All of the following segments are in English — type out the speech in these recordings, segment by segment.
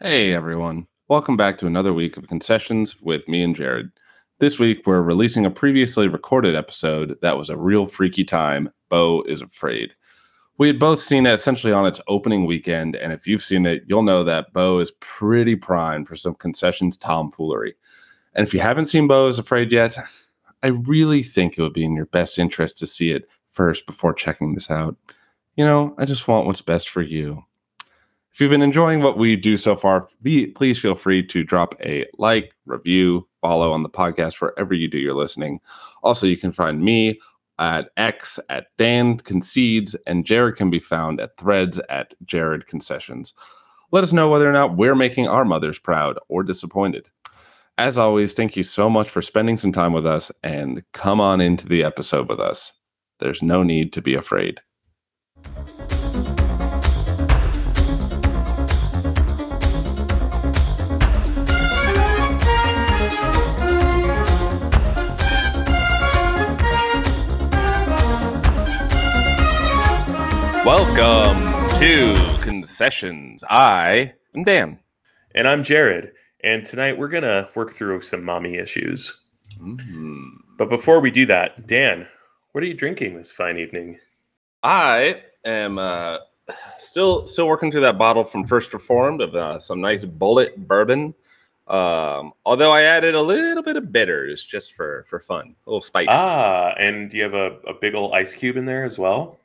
Hey everyone, welcome back to another week of concessions with me and Jared. This week we're releasing a previously recorded episode that was a real freaky time. Beau is afraid. We had both seen it essentially on its opening weekend, and if you've seen it, you'll know that Beau is pretty primed for some concessions tomfoolery. And if you haven't seen Beau is afraid yet, I really think it would be in your best interest to see it first before checking this out. You know, I just want what's best for you. If you've been enjoying what we do so far, be, please feel free to drop a like, review, follow on the podcast wherever you do your listening. Also, you can find me at X at Dan Concedes, and Jared can be found at Threads at Jared Concessions. Let us know whether or not we're making our mothers proud or disappointed. As always, thank you so much for spending some time with us and come on into the episode with us. There's no need to be afraid. Welcome to Concessions. I am Dan. And I'm Jared. And tonight we're going to work through some mommy issues. Mm. But before we do that, Dan, what are you drinking this fine evening? I am uh, still still working through that bottle from First Reformed of uh, some nice Bullet bourbon. Um, although I added a little bit of bitters just for for fun, a little spice. Ah, and do you have a, a big old ice cube in there as well?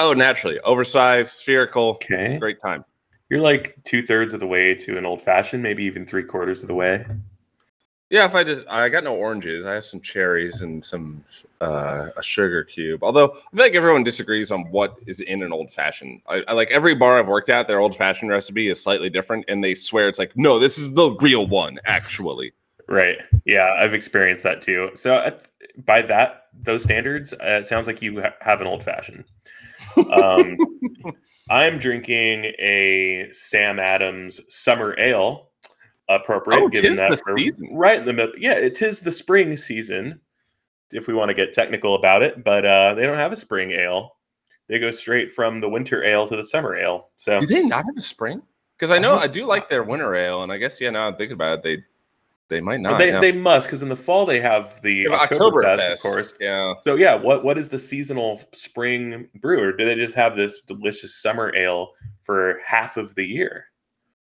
Oh, naturally, oversized, spherical. Okay. It's a great time. You're like two thirds of the way to an old fashioned, maybe even three quarters of the way. Yeah, if I just I got no oranges, I have some cherries and some uh, a sugar cube. Although I feel like everyone disagrees on what is in an old fashioned. I, I like every bar I've worked at, their old fashioned recipe is slightly different, and they swear it's like, no, this is the real one, actually. Right. Yeah, I've experienced that too. So by that those standards, uh, it sounds like you ha- have an old fashioned. Um, I'm drinking a Sam Adams summer ale, appropriate Oh, given that we're season. right in the middle. Yeah, it is the spring season, if we want to get technical about it. But uh, they don't have a spring ale; they go straight from the winter ale to the summer ale. So Do they not have a spring? Because I know. I do like their winter ale, and I guess yeah, now I'm thinking about it, they they might But not. they, yeah. they must because in the fall they have the They have Oktoberfest, of course. Yeah. So yeah, what what is the seasonal spring brew, or do they just have this delicious summer ale for half of the year?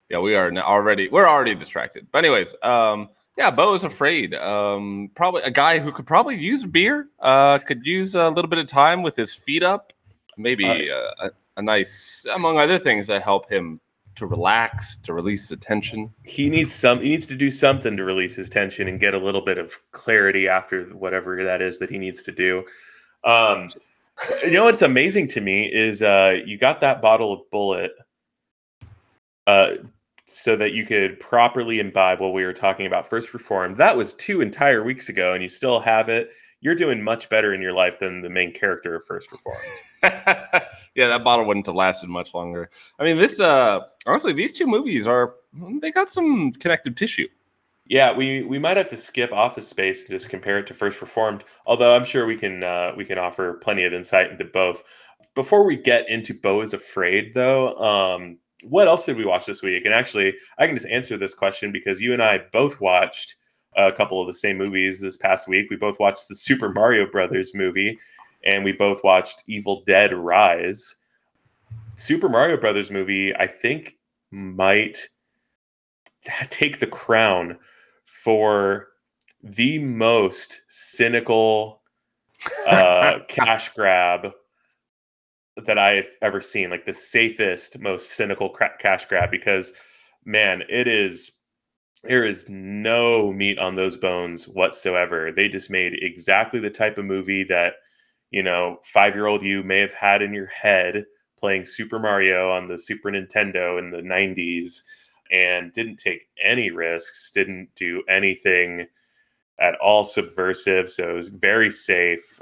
Yeah, we are now already we're already distracted. But anyways, um, yeah, Beau is afraid. Um, probably a guy who could probably use beer. Uh, could use a little bit of time with his feet up. Maybe uh, a, a nice, among other things, that help him to relax, to release the tension. He needs some. He needs to do something to release his tension and get a little bit of clarity after whatever that is that he needs to do. Um, you know what's amazing to me is uh, you got that bottle of Bullet, uh, so that you could properly imbibe what we were talking about first reform. That was two entire weeks ago, and you still have it. You're doing much better in your life than the main character of first reformed. yeah, that bottle wouldn't have lasted much longer. I mean, this uh honestly, these two movies are they got some connective tissue. Yeah, we we might have to skip Office Space and just compare it to First Reformed. Although I'm sure we can uh, we can offer plenty of insight into both. Before we get into Beau is Afraid, though, um, what else did we watch this week? And actually, I can just answer this question because you and I both watched a couple of the same movies this past week. We both watched the Super Mario Brothers movie, and we both watched Evil Dead Rise. Super Mario Brothers movie, I think, might take the crown for the most cynical uh, cash grab that I've ever seen. Like the safest, most cynical cra- cash grab because, man, it is. There is no meat on those bones whatsoever. They just made exactly the type of movie that, you know, five year old you may have had in your head playing Super Mario on the Super Nintendo in the 90s and didn't take any risks, didn't do anything at all subversive. So it was very safe.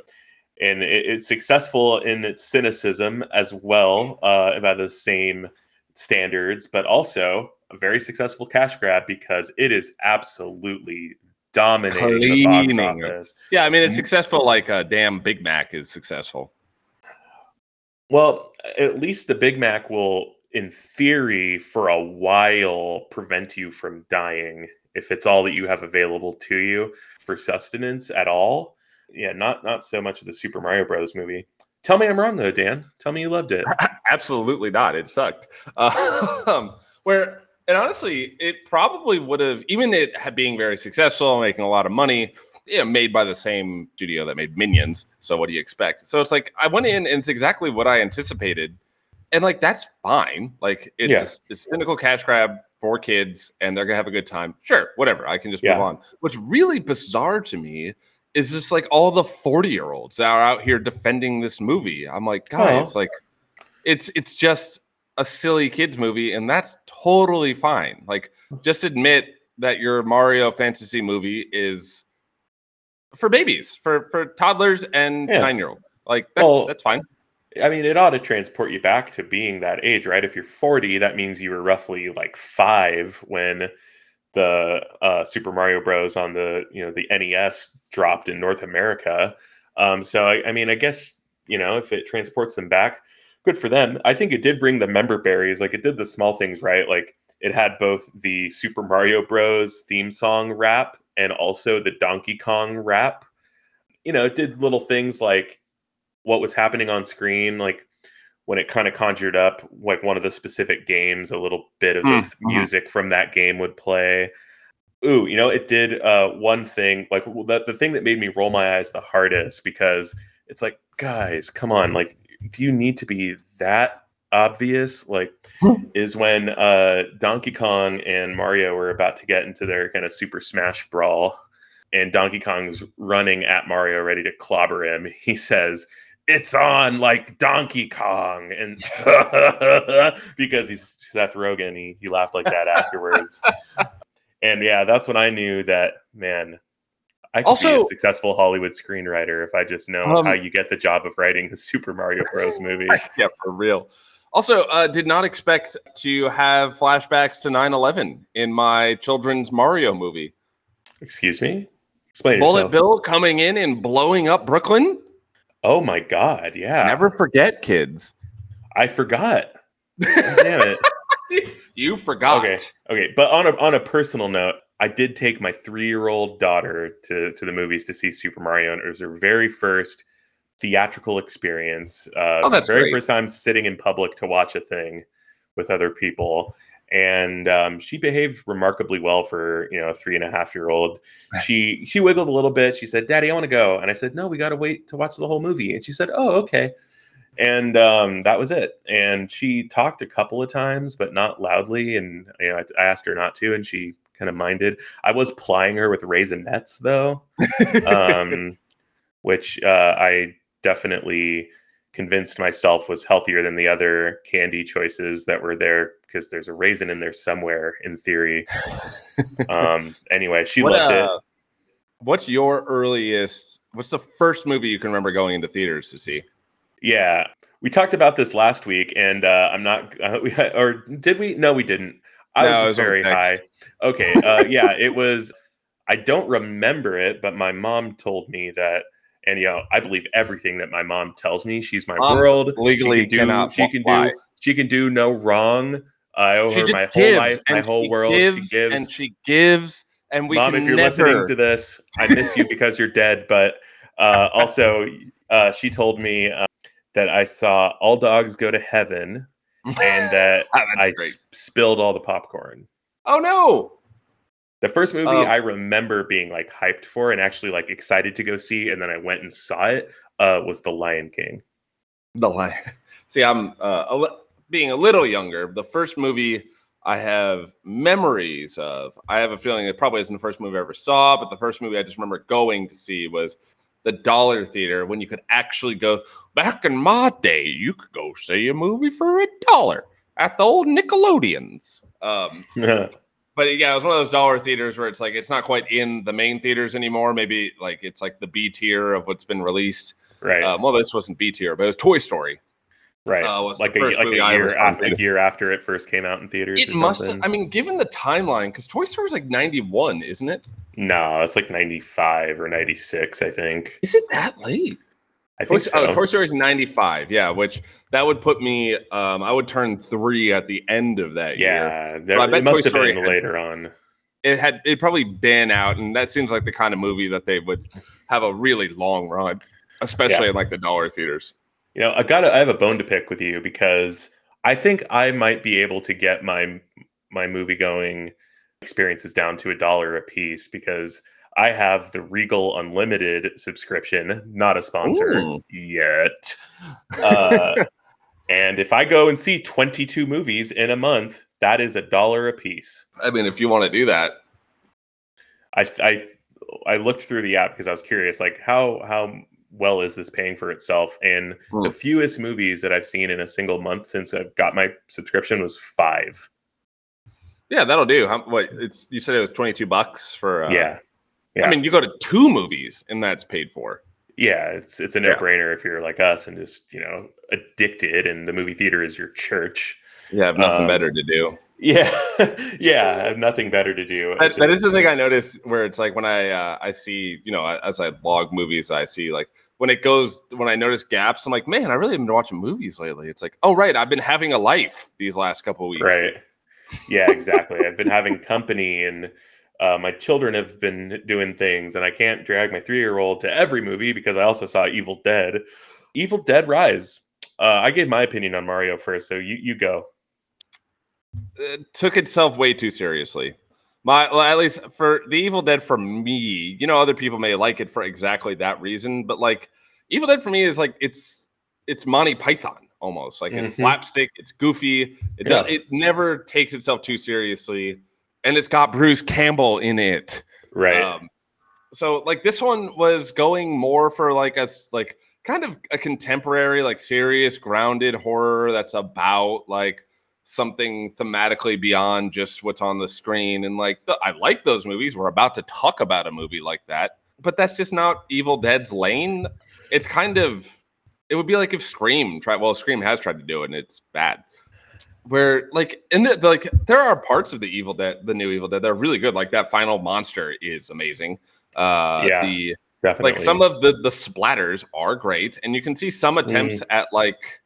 And it, it's successful in its cynicism as well, uh, by those same standards, but also a very successful cash grab because it is absolutely dominating the box office. Yeah, I mean it's successful like a damn Big Mac is successful. Well, at least the Big Mac will in theory, for a while, prevent you from dying if it's all that you have available to you for sustenance at all. Yeah, not not so much of the Super Mario Bros. movie. Tell me I'm wrong though, Dan. Tell me you loved it. Absolutely not. It sucked. Um, where and honestly, it probably would have even it being very successful, making a lot of money. Yeah, made by the same studio that made Minions. So what do you expect? So it's like I went in and it's exactly what I anticipated, and like that's fine. Like it's yeah. a, a cynical cash grab for kids, and they're gonna have a good time. Sure, whatever. I can just yeah. move on. What's really bizarre to me is just like all the 40 year olds that are out here defending this movie. I'm like, guys, like it's it's just a silly kids movie, and that's totally fine. Like, just admit that your Mario fantasy movie is for babies, for for toddlers and yeah. nine year olds. Like that, well, that's fine. I mean, it ought to transport you back to being that age, right? If you're 40, that means you were roughly like five when the uh, Super Mario Bros. on the you know the NES dropped in North America. Um, so I, I, mean, I guess you know if it transports them back, good for them. I think it did bring the member berries, like it did the small things right. Like it had both the Super Mario Bros. theme song rap and also the Donkey Kong rap. You know, it did little things like what was happening on screen, like when it kind of conjured up like one of the specific games, a little bit of mm, music from that game would play. Ooh, you know, it did uh, one thing like the, the thing that made me roll my eyes the hardest because it's like, guys, come on, like, do you need to be that obvious? Like, is when uh, Donkey Kong and Mario were about to get into their kind of Super Smash brawl, and Donkey Kong's running at Mario, ready to clobber him. He says, it's on like Donkey Kong, and because he's Seth Rogen, he he laughed like that afterwards. and yeah, that's when I knew that man, I could also, be a successful Hollywood screenwriter if I just know um, how you get the job of writing a Super Mario Bros. movie. yeah, for real. Also, uh, did not expect to have flashbacks to 9/11 in my children's Mario movie. Excuse me. Explain Bullet yourself. Bill coming in and blowing up Brooklyn. Oh my god, yeah. Never forget, kids. I forgot. Damn it. you forgot. Okay. Okay. But on a on a personal note, I did take my three year old daughter to to the movies to see Super Mario, and it was her very first theatrical experience. Uh, oh, that's very great. first time sitting in public to watch a thing with other people and um, she behaved remarkably well for you know a three and a half year old. She she wiggled a little bit. She said, "Daddy, I want to go," and I said, "No, we got to wait to watch the whole movie." And she said, "Oh, okay." And um, that was it. And she talked a couple of times, but not loudly. And you know, I, I asked her not to, and she kind of minded. I was plying her with Raisinets though, um, which uh, I definitely convinced myself was healthier than the other candy choices that were there because there's a raisin in there somewhere in theory. um, anyway, she what, loved uh, it. What's your earliest? What's the first movie you can remember going into theaters to see? Yeah, we talked about this last week, and uh, I'm not. Uh, we, or did we? No, we didn't. I no, was, was very high. Okay. Uh, yeah, it was. I don't remember it, but my mom told me that and you know i believe everything that my mom tells me she's my Moms world legally she can do she can do she can do no wrong I owe she her my whole life, my whole world. Gives, she gives and she gives, and we. Mom, if you're never... listening to this, I miss you because you're dead. But uh, also, uh, she told me uh, that I saw all dogs go to heaven, and that I s- spilled all the popcorn. Oh no! The first movie oh. I remember being like hyped for and actually like excited to go see, and then I went and saw it. Uh, was The Lion King. The Lion. See, I'm uh, being a little younger, the first movie I have memories of, I have a feeling it probably isn't the first movie I ever saw, but the first movie I just remember going to see was the Dollar Theater when you could actually go. Back in my day, you could go see a movie for a dollar at the old Nickelodeons. Um, but yeah, it was one of those dollar theaters where it's like it's not quite in the main theaters anymore. Maybe like it's like the B tier of what's been released. Right. Um, well, this wasn't B tier, but it was Toy Story right? Uh, like a, like a year after, a year after it first came out in theaters. It must. Have, I mean, given the timeline, because Toy Story is like ninety one, isn't it? No, it's like ninety five or ninety six. I think. Is it that late? I think Toy, so. oh, Toy Story is 95. Yeah, which that would put me, um, I would turn three at the end of that year. yeah, I bet must Toy have Story been had- later on. It had it probably been out, and that seems like the kind of movie that they would have a really long run, especially in like the dollar theaters. You know, I got I have a bone to pick with you because I think I might be able to get my my movie going experiences down to a dollar a piece because I have the Regal Unlimited subscription, not a sponsor Ooh. yet. Uh, and if I go and see 22 movies in a month, that is a dollar a piece. I mean, if you want to do that, I I I looked through the app because I was curious, like how how well is this paying for itself? And Hmm. the fewest movies that I've seen in a single month since I've got my subscription was five. yeah, that'll do. How, what it's you said it was 22 bucks for? Uh, yeah, yeah. I mean, you go to two movies and that's paid for. yeah. It's it's a no brainer if you're like us and just you know addicted, and the movie theater is your church. Yeah, I have nothing Um, better to do. Yeah, yeah. I have nothing better to do. That, just- is the thing I notice where it's like when I uh, I see you know as I log movies I see like when it goes when I notice gaps I'm like man I really haven't been watching movies lately it's like oh right I've been having a life these last couple weeks Right. Yeah, exactly. I've been having company and uh, my children have been doing things, and I can't drag my three year old to every movie because I also saw Evil Dead. Evil Dead Rise. Uh, I gave my opinion on Mario first, so you, you go. it took itself way too seriously. My well, at least for the Evil Dead for me, you know, other people may like it for exactly that reason, but like Evil Dead for me is like it's it's Monty Python almost like it's Mhm. slapstick, it's goofy, it Yeah. does, it never takes itself too seriously, and it's got Bruce Campbell in it. Right. Um, so like this one was going more for like a like kind of a contemporary, like serious, grounded horror that's about like something thematically beyond just what's on the screen. And like th- I like those movies. We're about to talk about a movie like that, but that's just not Evil Dead's lane. It's kind of it would be like if Scream tried. Well, Scream has tried to do it, and it's bad. Where like in the, the like there are parts of the Evil Dead, the new Evil Dead, that are really good. Like that final monster is amazing. Uh, Yeah. the Definitely. like some of the the splatters are great and you can see some attempts Mm. at like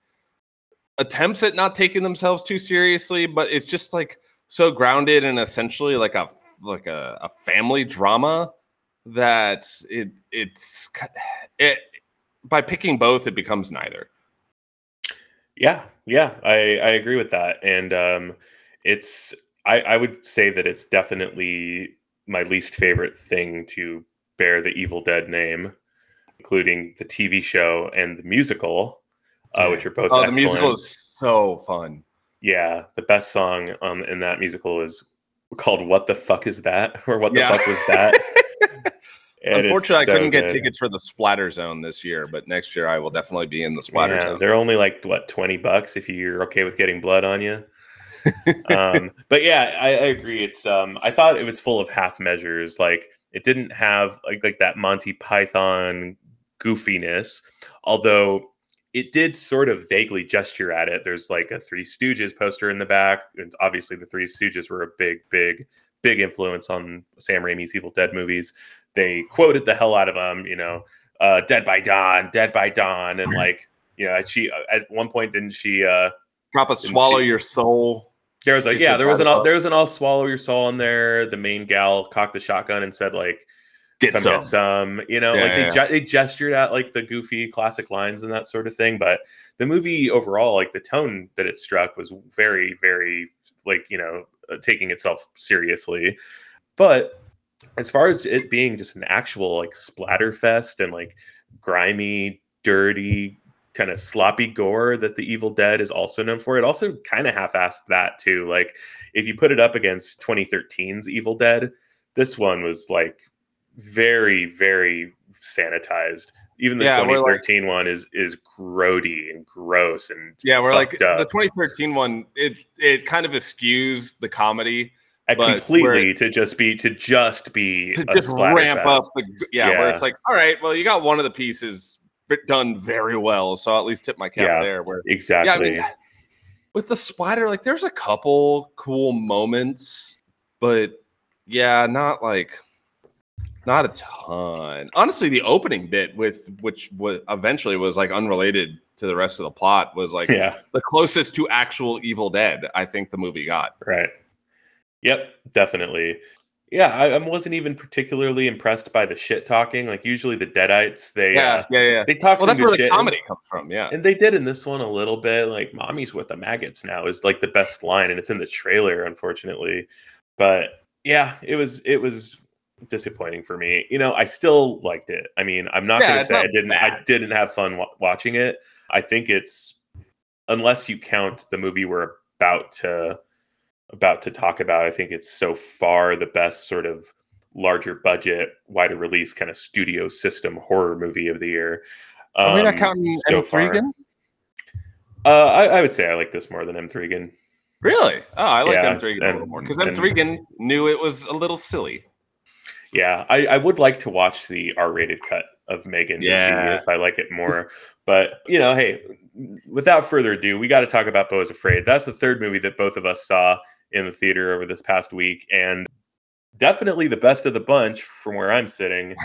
attempts at not taking themselves too seriously but it's just like so grounded and essentially like a like a, a family drama that it it's it by picking both it becomes neither Yeah, yeah, I, I agree with that. And um, it's I, I would say that it's definitely my least favorite thing to bear the Evil Dead name, including the TV show and the musical, uh, which are both. oh the musical is so fun Yeah, the best song um, in that musical is called "What the fuck is that?" or "What the Yeah. fuck was that?" And unfortunately so i couldn't get tickets for the splatter zone this year but next year i will definitely be in the splatter Yeah, zone they're only like what twenty bucks if you're okay with getting blood on you. um, but yeah, I, I agree. It's um, I thought it was full of half measures. Like it didn't have like like that Monty Python goofiness, although it did sort of vaguely gesture at it. There's like a Three Stooges poster in the back, and obviously the Three Stooges were a big, big, big influence on Sam Raimi's Evil Dead movies. They quoted the hell out of them, you know, uh, "Dead by Dawn," "Dead by Dawn," and like you know, she at one point didn't she? uh drop a swallow she- your soul there was like She yeah there was an all there was an all swallow your soul in there the main gal cocked the shotgun and said like get come some get some you know Yeah, like yeah, they, yeah. they gestured at like the goofy classic lines and that sort of thing but the movie overall like the tone that it struck was very very like you know uh, Uh, taking itself seriously. But as far as it being just an actual like splatter fest and like grimy dirty kind of sloppy gore that the evil dead is also known for it also kind of half-assed that too. Like if you put it up against 2013's evil dead this one was like very very sanitized even the Yeah, we're like- 2013 one is is grody and gross and Yeah, we're like up. the 2013 one. It it kind of eschews the comedy uh, but completely to just be to just be to a just ramp up the yeah, Where it's like, all right, well, you got one of the pieces done very well, so I'll at least tip my cap Yeah. there. Where exactly yeah, I mean, uh, with the spider, like there's a couple cool moments, but yeah, not like Not a ton. Honestly, the opening bit with which was eventually was like unrelated to the rest of the plot was like yeah, the closest to actual Evil Dead I think the movie got. right. Yep, definitely. Yeah, I, I wasn't even particularly impressed by the shit talking. Like usually the Deadites, they Yeah, uh, yeah, yeah. they talk Well, some that's where the comedy comes from. Yeah. And, and they did in this one a little bit. Like "Mommy's with the maggots" now is like the best line, and it's in the trailer, unfortunately. But yeah, it was it was disappointing for me. You know, I still liked it. I mean, I'm not Yeah, going to say I didn't. I didn't have fun wa- watching it. I think it's unless you count the movie we're about to about to talk about. I think it's so far the best sort of larger budget, wider release kind of studio system horror movie of the year. Are we not Um, counting so M. far. Threegan? Uh, I, I would say I like this more than M. Threegan. Really? Oh, I like Yeah, M. Threegan a little more because M. and- Threegan knew it was a little silly. Yeah, I, I would like to watch the R-rated cut of Megan Yeah. if I like it more. but you know, hey, without further ado, we got to talk about Beau is Afraid. That's the third movie that both of us saw in the theater over this past week, and definitely the best of the bunch from where I'm sitting.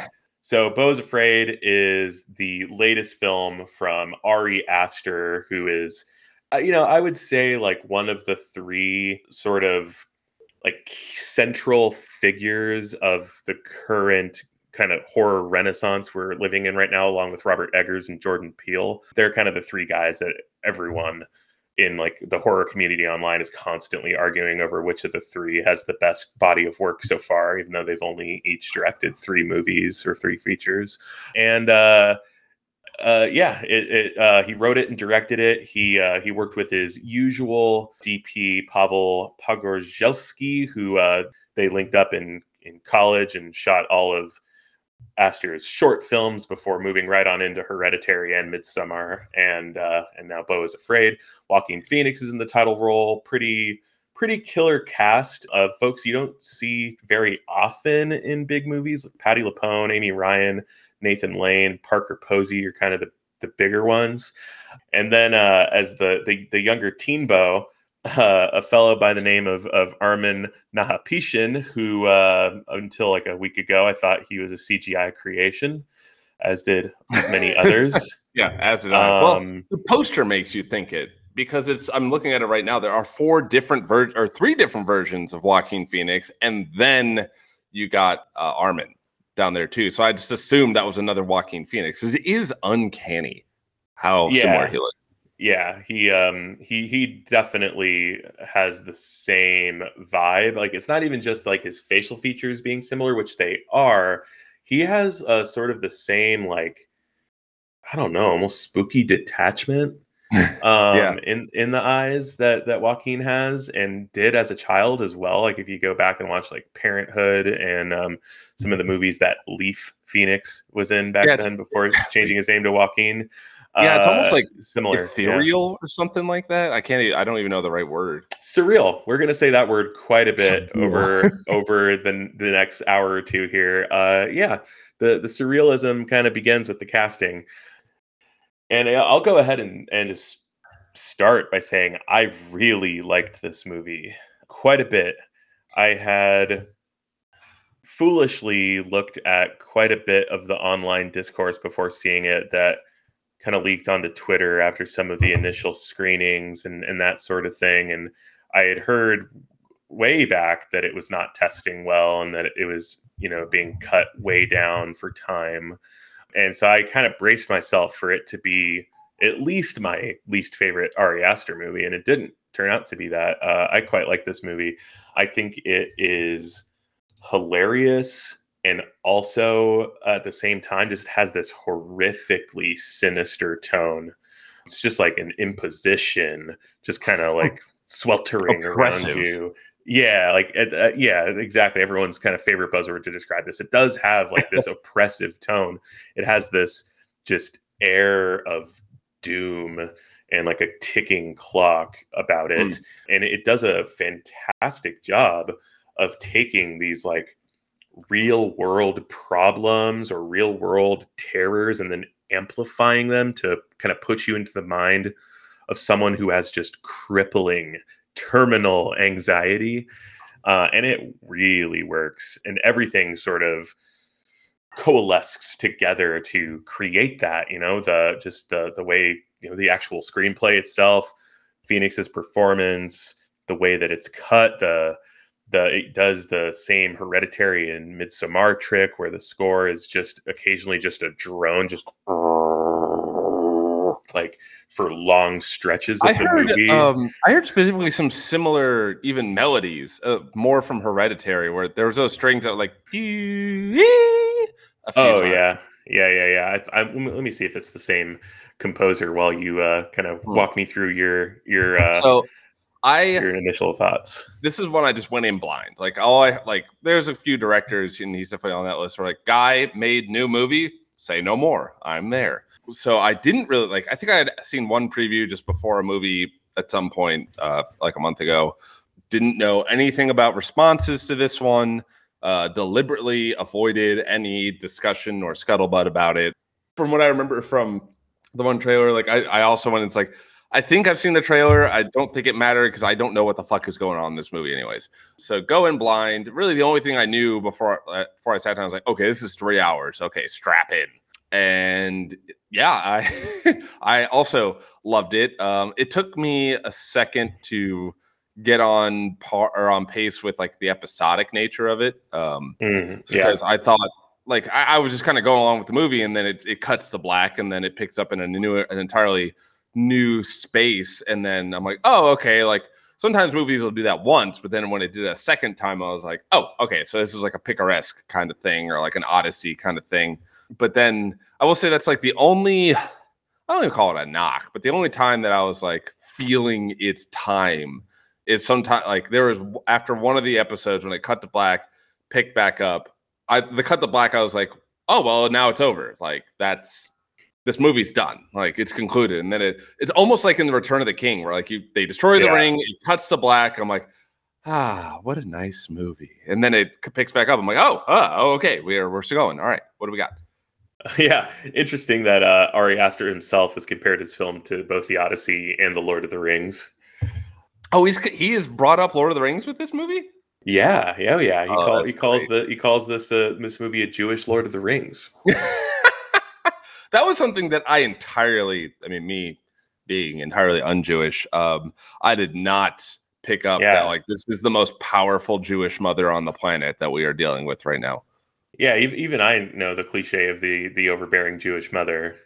So, Beau is Afraid is the latest film from Ari Aster, who is, uh, you know, I would say like one of the three sort of like central figures of the current kind of horror renaissance we're living in right now, along with Robert Eggers and Jordan Peele. They're kind of the three guys that everyone in like the horror community online is constantly arguing over which of the three has the best body of work so far, even though they've only each directed three movies or three features. And uh uh, yeah, it, it uh, he wrote it and directed it. He uh, he worked with his usual DP Pavel Pogorzelski, who uh, they linked up in in college and shot all of Aster's short films before moving right on into Hereditary and Midsommar, and uh, and now Beau is Afraid. Joaquin Phoenix is in the title role. Pretty pretty killer cast of folks you don't see very often in big movies. Patti LuPone, Amy Ryan, Nathan Lane, Parker Posey are kind of the, the bigger ones. And then uh, as the, the the younger teen Beau, uh, a fellow by the name of, of Armen Nahapetian, who uh, until like a week ago I thought he was a CGI creation, as did many others. Yeah, as did I. well, Um, the poster makes you think it because it's. I'm looking at it right now. There are four different ver- or three different versions of Joaquin Phoenix, and then you got uh, Armen down there too. So I just assumed that was another Joaquin Phoenix it is uncanny how Yeah. similar he looks. yeah he um he he definitely has the same vibe like it's not even just like his facial features being similar which they are he has a sort of the same like i don't know almost spooky detachment um Yeah. in in the eyes that that joaquin has and did as a child as well like if you go back and watch like parenthood and um some of the movies that leaf phoenix was in back Yeah, then before changing his name to joaquin Yeah, it's almost uh, like similar yeah. Ethereal or something like that. I can't. I don't even know the right word. surreal we're going to say that word quite a bit Surreal. over over the, the next hour or two here uh yeah the the surrealism kind of begins with the casting and i'll go ahead and and just start by saying i really liked this movie quite a bit i had foolishly looked at quite a bit of the online discourse before seeing it that kind of leaked onto Twitter after some of the initial screenings and, and that sort of thing. And I had heard way back that it was not testing well and that it was, you know, being cut way down for time. And so I kind of braced myself for it to be at least my least favorite Ari Aster movie. And it didn't turn out to be that. Uh, I quite like this movie. I think it is hilarious and also at the same time just has this horrifically sinister tone it's just like an imposition just kind of like sweltering Oppressive. around you yeah like uh, yeah exactly. Everyone's kind of favorite buzzword to describe this. It does have like this oppressive tone. It has this just air of doom and like a ticking clock about it. And it does a fantastic job of taking these like real world problems or real world terrors and then amplifying them to kind of put you into the mind of someone who has just crippling terminal anxiety uh, and it really works and everything sort of coalesces together to create that. You know, the just the the way you know the actual screenplay itself, Phoenix's performance, the way that it's cut, the the it does the same hereditary and midsommar trick where the score is just occasionally just a drone, just like for long stretches of I the heard, movie. um, I heard specifically some similar, even melodies, uh, more from Hereditary, where there was those strings that were like. Oh times. yeah, yeah, yeah, yeah. I, I, let me- let me see if it's the same composer while you uh, kind of Hmm. walk me through your your uh, So, I your initial thoughts. this is one I just went in blind. Like all I like, there's a few directors, and he's definitely on that list. Where like, guy made new movie, say no more. I'm there. So I didn't really like. I think I had seen one preview just before a movie at some point, uh, like a month ago. Didn't know anything about responses to this one. Uh, deliberately avoided any discussion or scuttlebutt about it. From what I remember from the one trailer, like I, I also went. It's like I think I've seen the trailer. I don't think it mattered because I don't know what the fuck is going on in this movie, anyways. So go in blind. Really, the only thing I knew before uh, before I sat down I was like, okay, this is three hours. Okay, strap in. And yeah, I I also loved it. Um, it took me a second to get on par or on pace with like the episodic nature of it. Um, Mm, yeah, because I thought like I, I was just kind of going along with the movie, and then it, it cuts to black, and then it picks up in a new, an entirely new space, and then I'm like, oh, okay. Like sometimes movies will do that once, but then when it did a second time, I was like, oh, okay, so this is like a picaresque kind of thing, or like an Odyssey kind of thing. But then I will say that's like the only. I don't even call it a knock, but the only time that I was like feeling its time is sometime like there was after one of the episodes when it cut to black, picked back up. I the cut to black, I was like, oh well, now it's over. Like that's this movie's done. Like it's concluded. And then it it's almost like in the Return of the King, where like you they destroy the Yeah. ring, it cuts to black. I'm like, ah, what a nice movie. And then it picks back up. I'm like, oh, oh, okay, we're we're still going. All right, what do we got? yeah. Interesting that uh, Ari Aster himself has compared his film to both the Odyssey and the Lord of the Rings. Oh, he's he has brought up Lord of the Rings with this movie. Yeah, yeah, yeah. He, oh, call, he calls the he calls this uh, this movie a Jewish Lord of the Rings. that was something that I entirely, I mean, me being entirely un-Jewish, um, I did not pick up Yeah. that like this is the most powerful Jewish mother on the planet that we are dealing with right now. Yeah, ev- even I know the cliche of the the overbearing Jewish mother.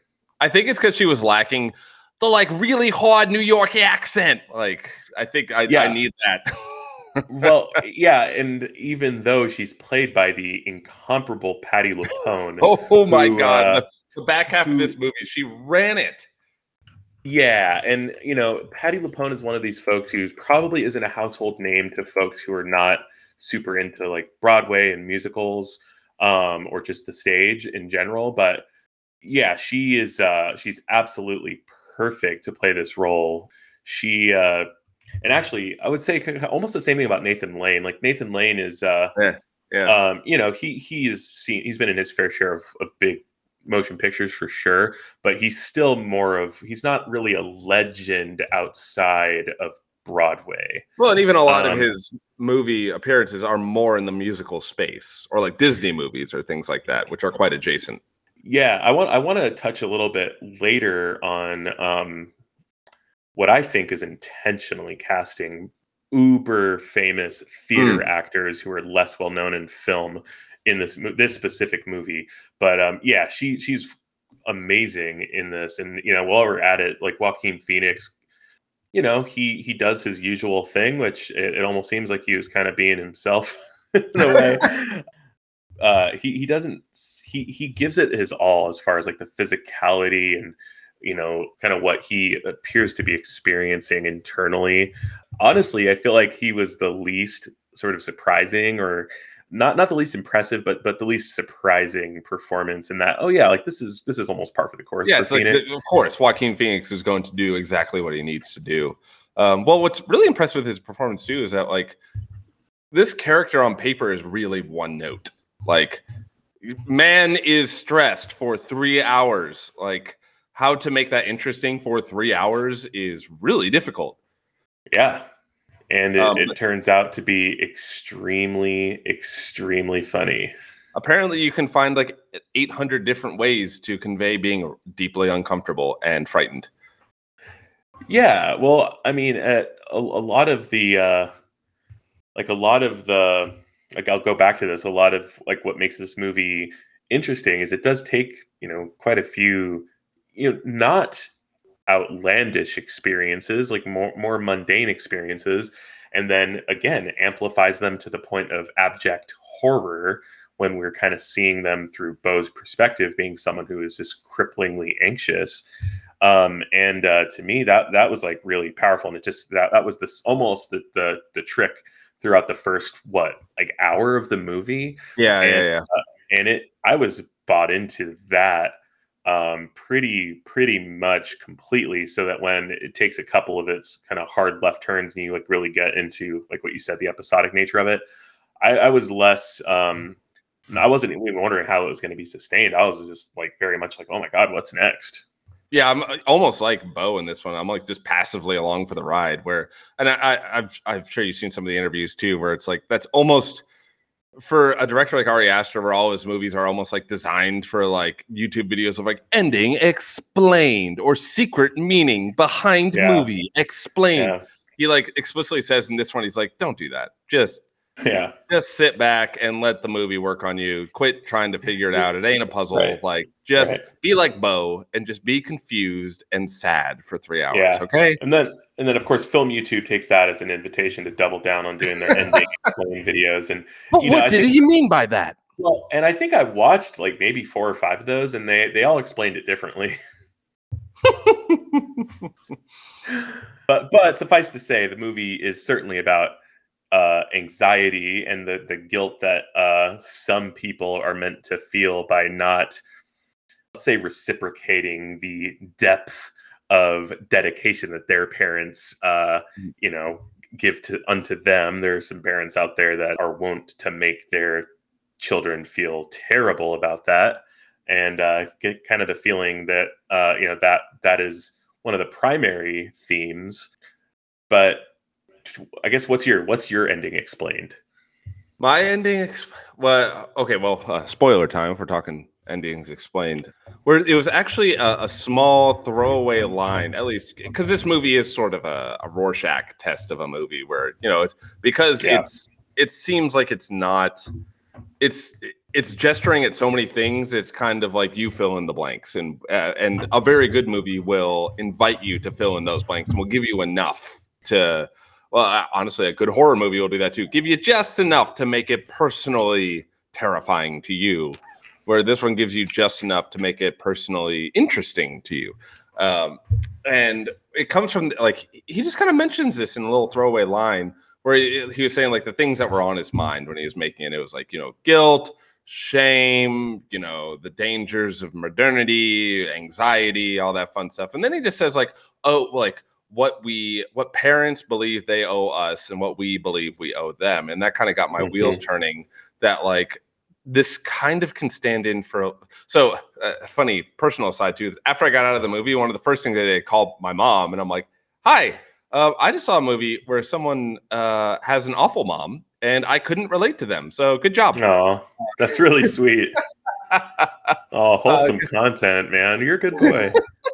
I think it's because she was lacking the like really hard New York accent. Like, I think I, I need that. Well, yeah, and even though she's played by the incomparable Patti LuPone, oh, my who, god, uh, the, back half of this movie, she ran it. Yeah, and you know, Patti LuPone is one of these folks who probably isn't a household name to folks who are not super into like Broadway and musicals, um, or just the stage in general. But yeah, she is uh she's absolutely perfect to play this role. She uh and actually I would say almost the same thing about Nathan Lane. Like Nathan Lane is uh Yeah. um, you know, he he is seen he's been in his fair share of, of big motion pictures for sure, but he's still more of he's not really a legend outside of Broadway. Well, and even a lot Um, of his movie appearances are more in the musical space or like Disney movies or things like that, which are quite adjacent. Yeah, I want I want to touch a little bit later on um, what I think is intentionally casting uber famous theater actors who are less well known in film in this this specific movie. But um, yeah, she she's amazing in this, and you know while we're at it, like Joaquin Phoenix. You know, he he does his usual thing, which it, it almost seems like he was kind of being himself in a way uh he he doesn't he he gives it his all as far as like the physicality and you know kind of what he appears to be experiencing internally honestly i feel like he was the least sort of surprising or not not the least impressive but but the least surprising performance in that oh yeah like this is this is almost par for the course Yeah, like, of course, Joaquin Phoenix is going to do exactly what he needs to do. Um, well, what's really impressive with his performance too is that like this character on paper is really one note. Like, man is stressed for three hours. Like, how to make that interesting for three hours is really difficult. yeah and it, Um, it turns out to be extremely extremely funny apparently you can find like 800 different ways to convey being deeply uncomfortable and frightened. Yeah, well, I mean, uh, a, a lot of the uh, like a lot of the like I'll go back to this. A lot of like what makes this movie interesting is it does take you know quite a few you know not outlandish experiences like more more mundane experiences and then again amplifies them to the point of abject horror when we're kind of seeing them through Beau's perspective, being someone who is just cripplingly anxious. Um, and uh, to me, that that was like really powerful, and it just that that was this almost the the, the trick throughout the first what like hour of the movie. Yeah, and, yeah, yeah. Uh, and it, I was bought into that um, pretty pretty much completely so that when it takes a couple of its kind of hard left turns and you like really get into like what you said the episodic nature of it i, I was less um, i wasn't even wondering how it was going to be sustained. I was just like very much like oh my god what's next? Yeah i'm uh, almost like beau in this one. I'm like just passively along for the ride where and i, I i've i'm sure you've seen some of the interviews too where it's like that's almost for a director like Ari Aster, where all his movies are almost like designed for like YouTube videos of like ending explained or secret meaning behind Yeah. movie explained. yeah He like explicitly says in this one, he's like, don't do that. Just yeah just sit back and let the movie work on you. Quit trying to figure it out. It ain't a puzzle. Right. Like just Right. be like Beau and just be confused and sad for three hours. Yeah. Okay. and then and then of course film youtube takes that as an invitation to double down on doing their ending videos and But You know, what I did think- he mean by that? well and i think i watched like maybe four or five of those and they they all explained it differently but but suffice to say the movie is certainly about uh anxiety and the the guilt that uh some people are meant to feel by not let's say reciprocating the depth of dedication that their parents uh you know give to unto them there are some parents out there that are wont to make their children feel terrible about that and uh, get kind of the feeling that uh, you know that that is one of the primary themes. But I guess what's your what's your ending explained? My ending, ex- well, okay, well, uh, spoiler time. If we're talking endings explained, where it was actually a, a small throwaway line, at least because this movie is sort of a, a Rorschach test of a movie, where you know it's because Yeah. it's it seems like it's not, it's it's gesturing at so many things. It's kind of like you fill in the blanks, and uh, and a very good movie will invite you to fill in those blanks, and will give you enough to well, honestly, a good horror movie will do that too. Give you just enough to make it personally terrifying to you, where this one gives you just enough to make it personally interesting to you. Um, and it comes from like he just kind of mentions this in a little throwaway line where he, he was saying like the things that were on his mind when he was making it. It was like you know guilt, shame, you know the dangers of modernity, anxiety, all that fun stuff. And then he just says like, oh, like what we what parents believe they owe us and what we believe we owe them and that kind of got my wheels turning that like this kind of can stand in for so uh, funny personal side too after i got out of the movie one of the first things i did I called my mom and i'm like hi uh, i just saw a movie where someone uh, has an awful mom and i couldn't relate to them so good job Oh, that's really sweet. Oh, wholesome content, man. You're a good boy.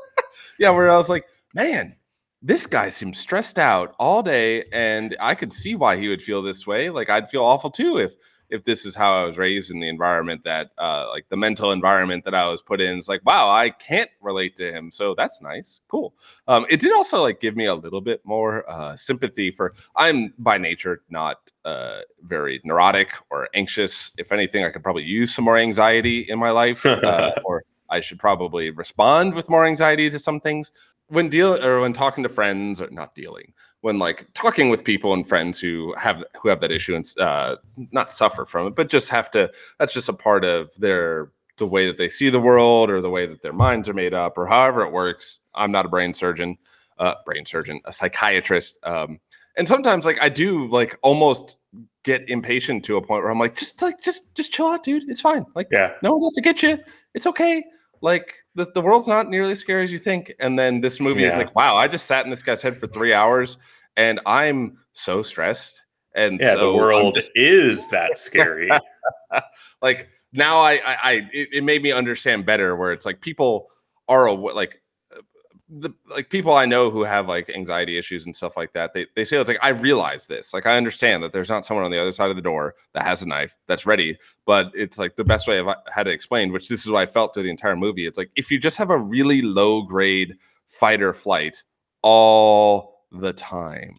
yeah, where I was like, man, this guy seems stressed out all day, and I could see why he would feel this way. Like I'd feel awful too if if this is how I was raised in the environment that uh like the mental environment that I was put in. It's like, wow, I can't relate to him. So that's nice. Cool. Um, it did also like give me a little bit more uh sympathy for I'm by nature not uh very neurotic or anxious. If anything, I could probably use some more anxiety in my life. Uh, or I should probably respond with more anxiety to some things when deal or when talking to friends or not dealing when like talking with people and friends who have who have that issue and uh, not suffer from it but just have to that's just a part of their the way that they see the world or the way that their minds are made up or however it works i'm not a brain surgeon uh brain surgeon a psychiatrist um and sometimes like i do like almost get impatient to a point where i'm like just like just just chill out dude it's fine like yeah. no one has to get you. It's okay. Like the, the world's not nearly as scary as you think. And then this movie is like, wow, I just sat in this guy's head for three hours and I'm so stressed And yeah, so the world just- is that scary. like now I, I, I it, it made me understand better where it's like people are awa- like the like people I know who have like anxiety issues and stuff like that. They they say it's like I realize this. Like I understand that there's not someone on the other side of the door that has a knife that's ready. But it's like the best way I've uh, had it explained, which this is what I felt through the entire movie. It's like if you just have a really low grade fight or flight all the time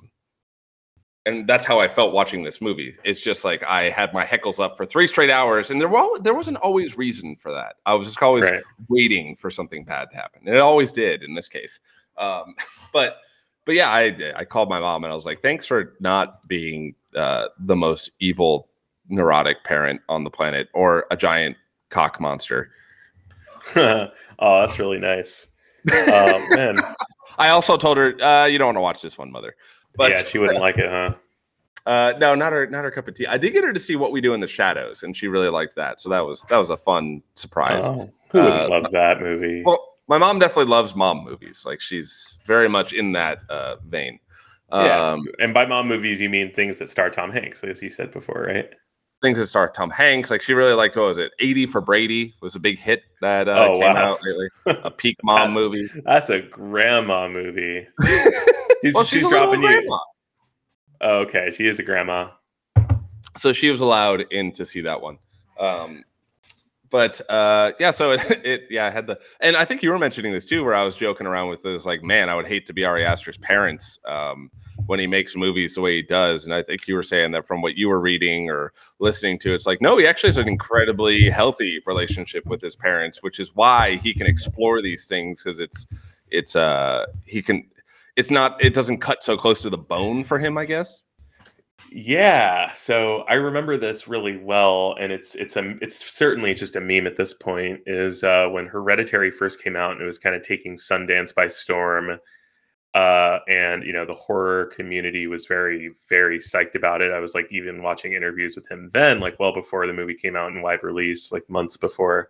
and that's how I felt watching this movie. It's just like I had my heckles up for three straight hours, and there were there wasn't always reason for that. I was just always right. waiting for something bad to happen, and it always did in this case. Um, but but yeah, I I called my mom and I was like, thanks for not being uh, the most evil, neurotic parent on the planet or a giant cock monster. oh, that's really nice. Oh man, I also told her uh, you don't want to watch this one, mother. But yeah, she wouldn't like it, huh? Uh, no, not her, not her cup of tea. I did get her to see what we do in the shadows, and she really liked that. So that was that was a fun surprise. Oh, who wouldn't Uh, love that movie? Well, my mom definitely loves mom movies. Like she's very much in that uh, vein. yeah, Um, and by mom movies, you mean things that star Tom Hanks, as you said before, right? things that star Tom Hanks. Like she really liked what was it? 80 for Brady was a big hit that uh, Oh, came wow. out lately. A peak mom That's- movie. That's a grandma movie. She's, well, she's, she's, a dropping you. grandma. Oh, okay, she is a grandma. so she was allowed in to see that one um but uh yeah so it, it yeah i had the and i think you were mentioning this too where i was joking around with this like man i would hate to be ari aster's parents um when he makes movies the way he does and i think you were saying that from what you were reading or listening to it's like no he actually has an incredibly healthy relationship with his parents which is why he can explore these things because it's it's uh he can it's not it doesn't cut so close to the bone for him i guess Yeah, so I remember this really well, and it's it's a it's certainly just a meme at this point. Is uh, when Hereditary first came out, and it was kind of taking Sundance by storm, uh, and you know the horror community was very very psyched about it. I was like even watching interviews with him then, like well before the movie came out in wide release, like months before,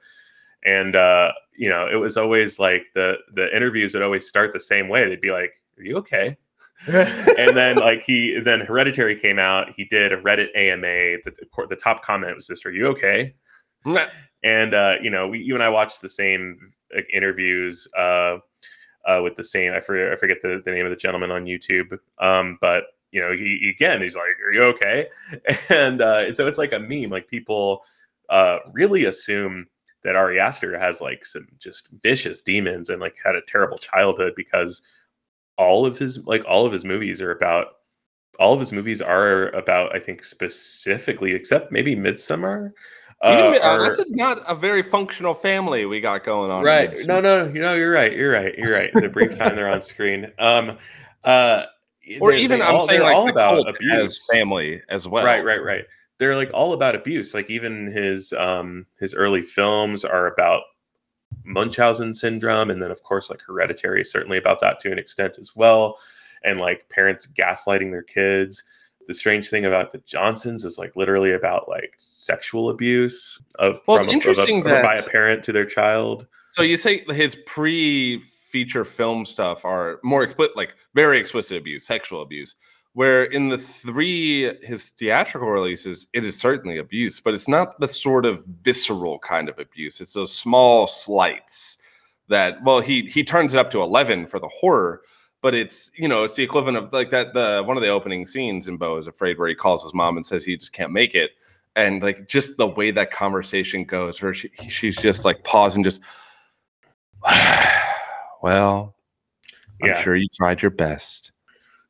and uh, you know it was always like the the interviews would always start the same way. They'd be like, "Are you okay?" and then like he then hereditary came out. He did a reddit ama the, the top comment was just are you okay? And uh you know we, you and i watched the same like, interviews uh uh with the same i forget i forget the, the name of the gentleman on youtube. Um but you know he, he- again he's like are you okay? And uh so it's like a meme. Like people uh really assume that ari aster has like some just vicious demons and like had a terrible childhood because all of his like all of his movies are about all of his movies are about i think specifically except maybe midsommar uh, Even, are- that's a, not a very functional family we got going on. right. no no you know you're right you're right you're right the brief time they're on screen. Um uh Or they- even they I'm all- saying like all about abuse as family as well. right right right. They're like all about abuse. Like even his um his early films are about munchausen syndrome and then of course like hereditary is certainly about that to an extent as well and like parents gaslighting their kids the strange thing about the johnsons is like literally about like sexual abuse of, Well, it's from a- of a- interesting a- by a parent to their child So you say his pre-feature film stuff are more explicit, like very explicit abuse, sexual abuse. Where in the three his theatrical releases, it is certainly abuse, but it's not the sort of visceral kind of abuse. It's those small slights that well, he he turns it up to eleven for the horror, but it's you know it's the equivalent of like that the one of the opening scenes in Beau is Afraid where he calls his mom and says he just can't make it, and like just the way that conversation goes, where she, she's just like pausing, just well, I'm Yeah. sure you tried your best.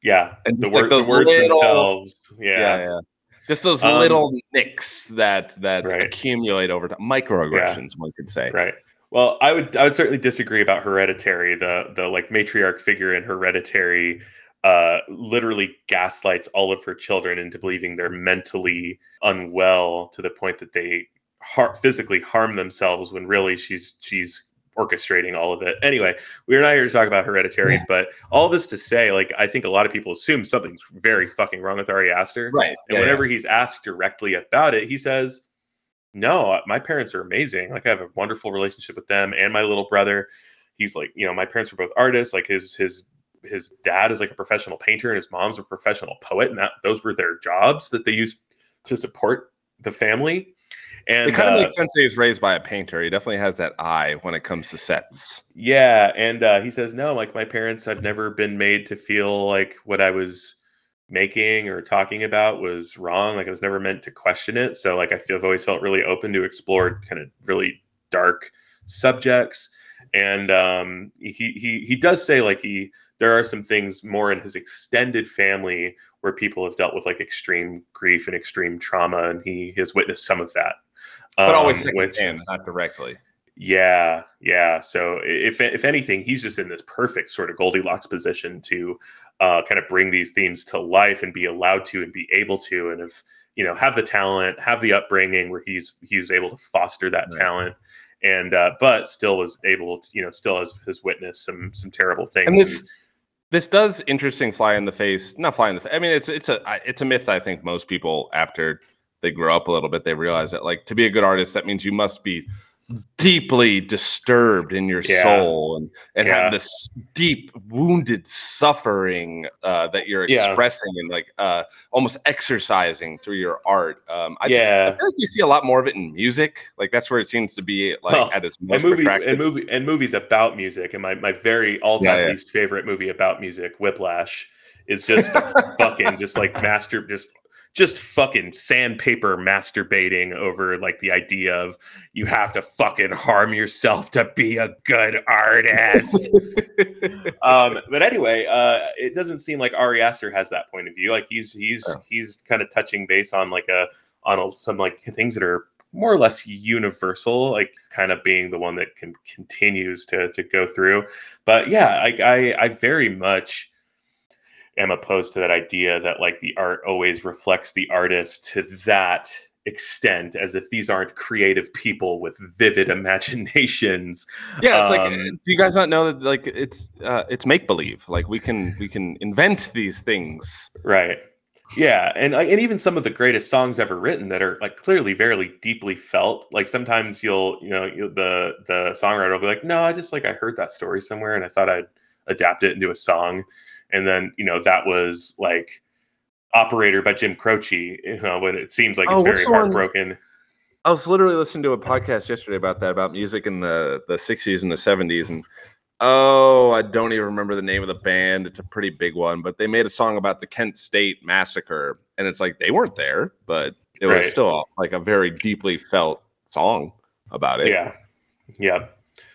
Yeah And the, it's like word, the those words little- themselves Yeah, yeah yeah. Just those Um, little nicks that that Right. accumulate over time, microaggressions, one could say. Right. Well, I would I would certainly disagree about Hereditary. The the like matriarch figure in Hereditary uh literally gaslights all of her children into believing they're mentally unwell to the point that they har- physically harm themselves when really she's she's orchestrating all of it. Anyway, we're not here to talk about Hereditary, but all this to say, like I think a lot of people assume something's very fucking wrong with Ari Aster. Right. And whenever he's asked directly about it, he says, No, uh, my parents are amazing. Like I have a wonderful relationship with them and my little brother. He's like, you know, my parents were both artists. Like his his his dad is like a professional painter and his mom's a professional poet, and that those were their jobs that they used to support the family. And it kind of uh, makes sense that he's raised by a painter. He definitely has that eye when it comes to sets. Yeah, and uh, he says no. Like my parents, I've never been made to feel like what I was making or talking about was wrong. Like I was never meant to question it. So like I feel I've always felt really open to explore kind of really dark subjects. And um, he he he does say like he there are some things more in his extended family where people have dealt with like extreme grief and extreme trauma, and he has witnessed some of that. But always Um, which- secondhand, not directly. yeah, yeah. So if if anything, he's just in this perfect sort of Goldilocks position to uh, kind of bring these themes to life and be allowed to and be able to, and if you know have the talent, have the upbringing where he's he was able to foster that Right. talent, and uh, but still was able to you know still has has witnessed some some terrible things. And this this does interesting fly in the face. Not fly in the face. I mean, it's it's a it's a myth. I think most people after they grow up a little bit, they realize that like to be a good artist, that means you must be deeply disturbed in your Yeah. soul and and Yeah. have this deep wounded suffering uh, that you're Yeah. expressing and like uh, almost exercising through your art. Um, I, I feel like you see a lot more of it in music. Like that's where it seems to be like Well, at its most movie protracted. and movie and movies about music and my, my very all-time Yeah, yeah. least favorite movie about music whiplash is just fucking just like master just just fucking sandpaper masturbating over like the idea of you have to fucking harm yourself to be a good artist. Um but anyway uh it doesn't seem like ari aster has that point of view. Like he's he's Yeah. he's kind of touching base on like a on a, some like things that are more or less universal like kind of being the one that can continues to to go through. But yeah i i, I very much am opposed to that idea that like the art always reflects the artist to that extent as if these aren't creative people with vivid imaginations Yeah, it's like Um, uh, do you guys not know that like it's uh, it's make believe. Like we can we can invent these things. Right. Yeah, and and even some of the greatest songs ever written that are like clearly very deeply felt. Like sometimes you'll you know you'll, the the songwriter will be like, no, I just like I heard that story somewhere and I thought I'd adapt it into a song, and then you know that was like Operator by Jim Croce. You know, when it seems like Oh, it's very the one- heartbroken. I was literally listening to a podcast yesterday about that about music in the the 60s and the 70s and oh, I don't even remember the name of the band. It's a pretty big one, but they made a song about the Kent State massacre and it's like they weren't there, but it Right. was still like a very deeply felt song about it. Yeah, yeah.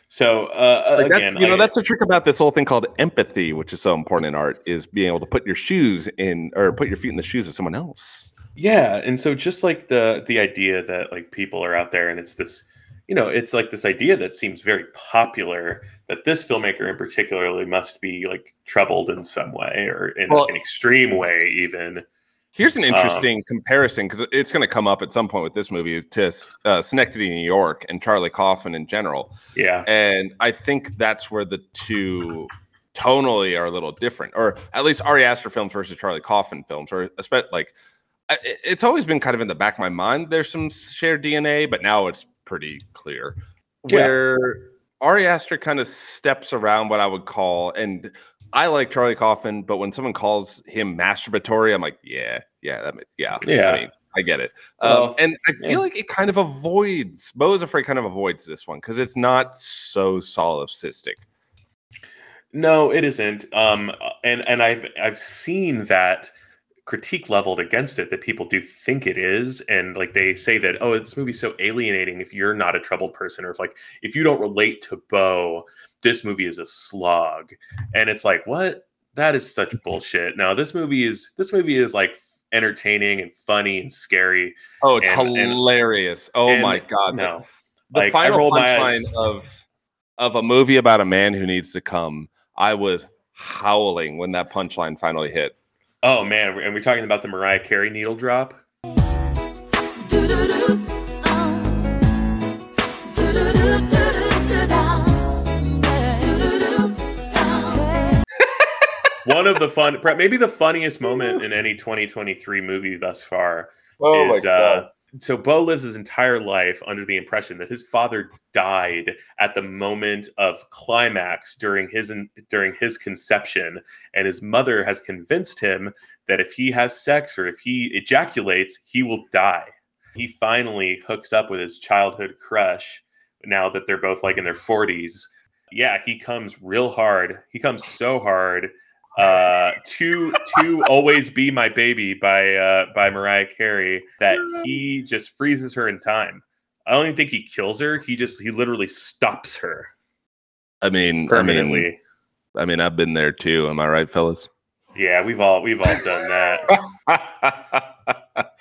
So uh, Like again, that's you know I- that's the trick about this whole thing called empathy, which is so important in art, is being able to put your shoes in or put your feet in the shoes of someone else. Yeah, and so just like the the idea that like people are out there and it's this you know, it's like this idea that seems very popular that this filmmaker in particularly must be like troubled in some way or in Well- an extreme way even. Here's an Um, interesting comparison because it's going to come up at some point with this movie is to uh, Synecdoche, New York, and Charlie Kaufman in general. Yeah. And I think that's where the two tonally are a little different, or at least Ari Aster films versus Charlie Kaufman films, or especially like it's always been kind of in the back of my mind. There's some shared DNA, but now it's pretty clear Yeah. where Ari Aster kind of steps around what I would call, and I like Charlie Kaufman, but when someone calls him masturbatory, I'm like, yeah, yeah, that, yeah, Yeah. I, mean, I get it. Well, um, and I feel yeah. like it kind of avoids. Beau is afraid kind of avoids this one because it's not so solipsistic. No, it isn't. Um and and I've I've seen that critique leveled against it that people do think it is and like they say that oh this movie's so alienating if you're not a troubled person or if like if you don't relate to Beau this movie is a slog. And it's like what? That is such mm-hmm. bullshit. Now this movie is this movie is like entertaining and funny and scary Oh, it's And- and- hilarious! oh and my god, no. The Like, final punchline of of a movie about a man who needs to come. I was howling when that punchline finally hit. oh man. And we're talking about the Mariah Carey needle drop one of the fun, maybe the funniest moment in any 2023 movie thus far Oh is uh, so Beau lives his entire life under the impression that his father died at the moment of climax during his during his conception, and his mother has convinced him that if he has sex or if he ejaculates, he will die. He finally hooks up with his childhood crush now that they're both like in their 40s. Yeah, he comes real hard. He comes so hard uh to to always be my baby by uh by mariah carey that he just freezes her in time. I don't even think he kills her. He just he literally stops her. I mean, I permanently. Mean, I mean, I've been there too. Am I right, fellas? yeah we've all we've all done that.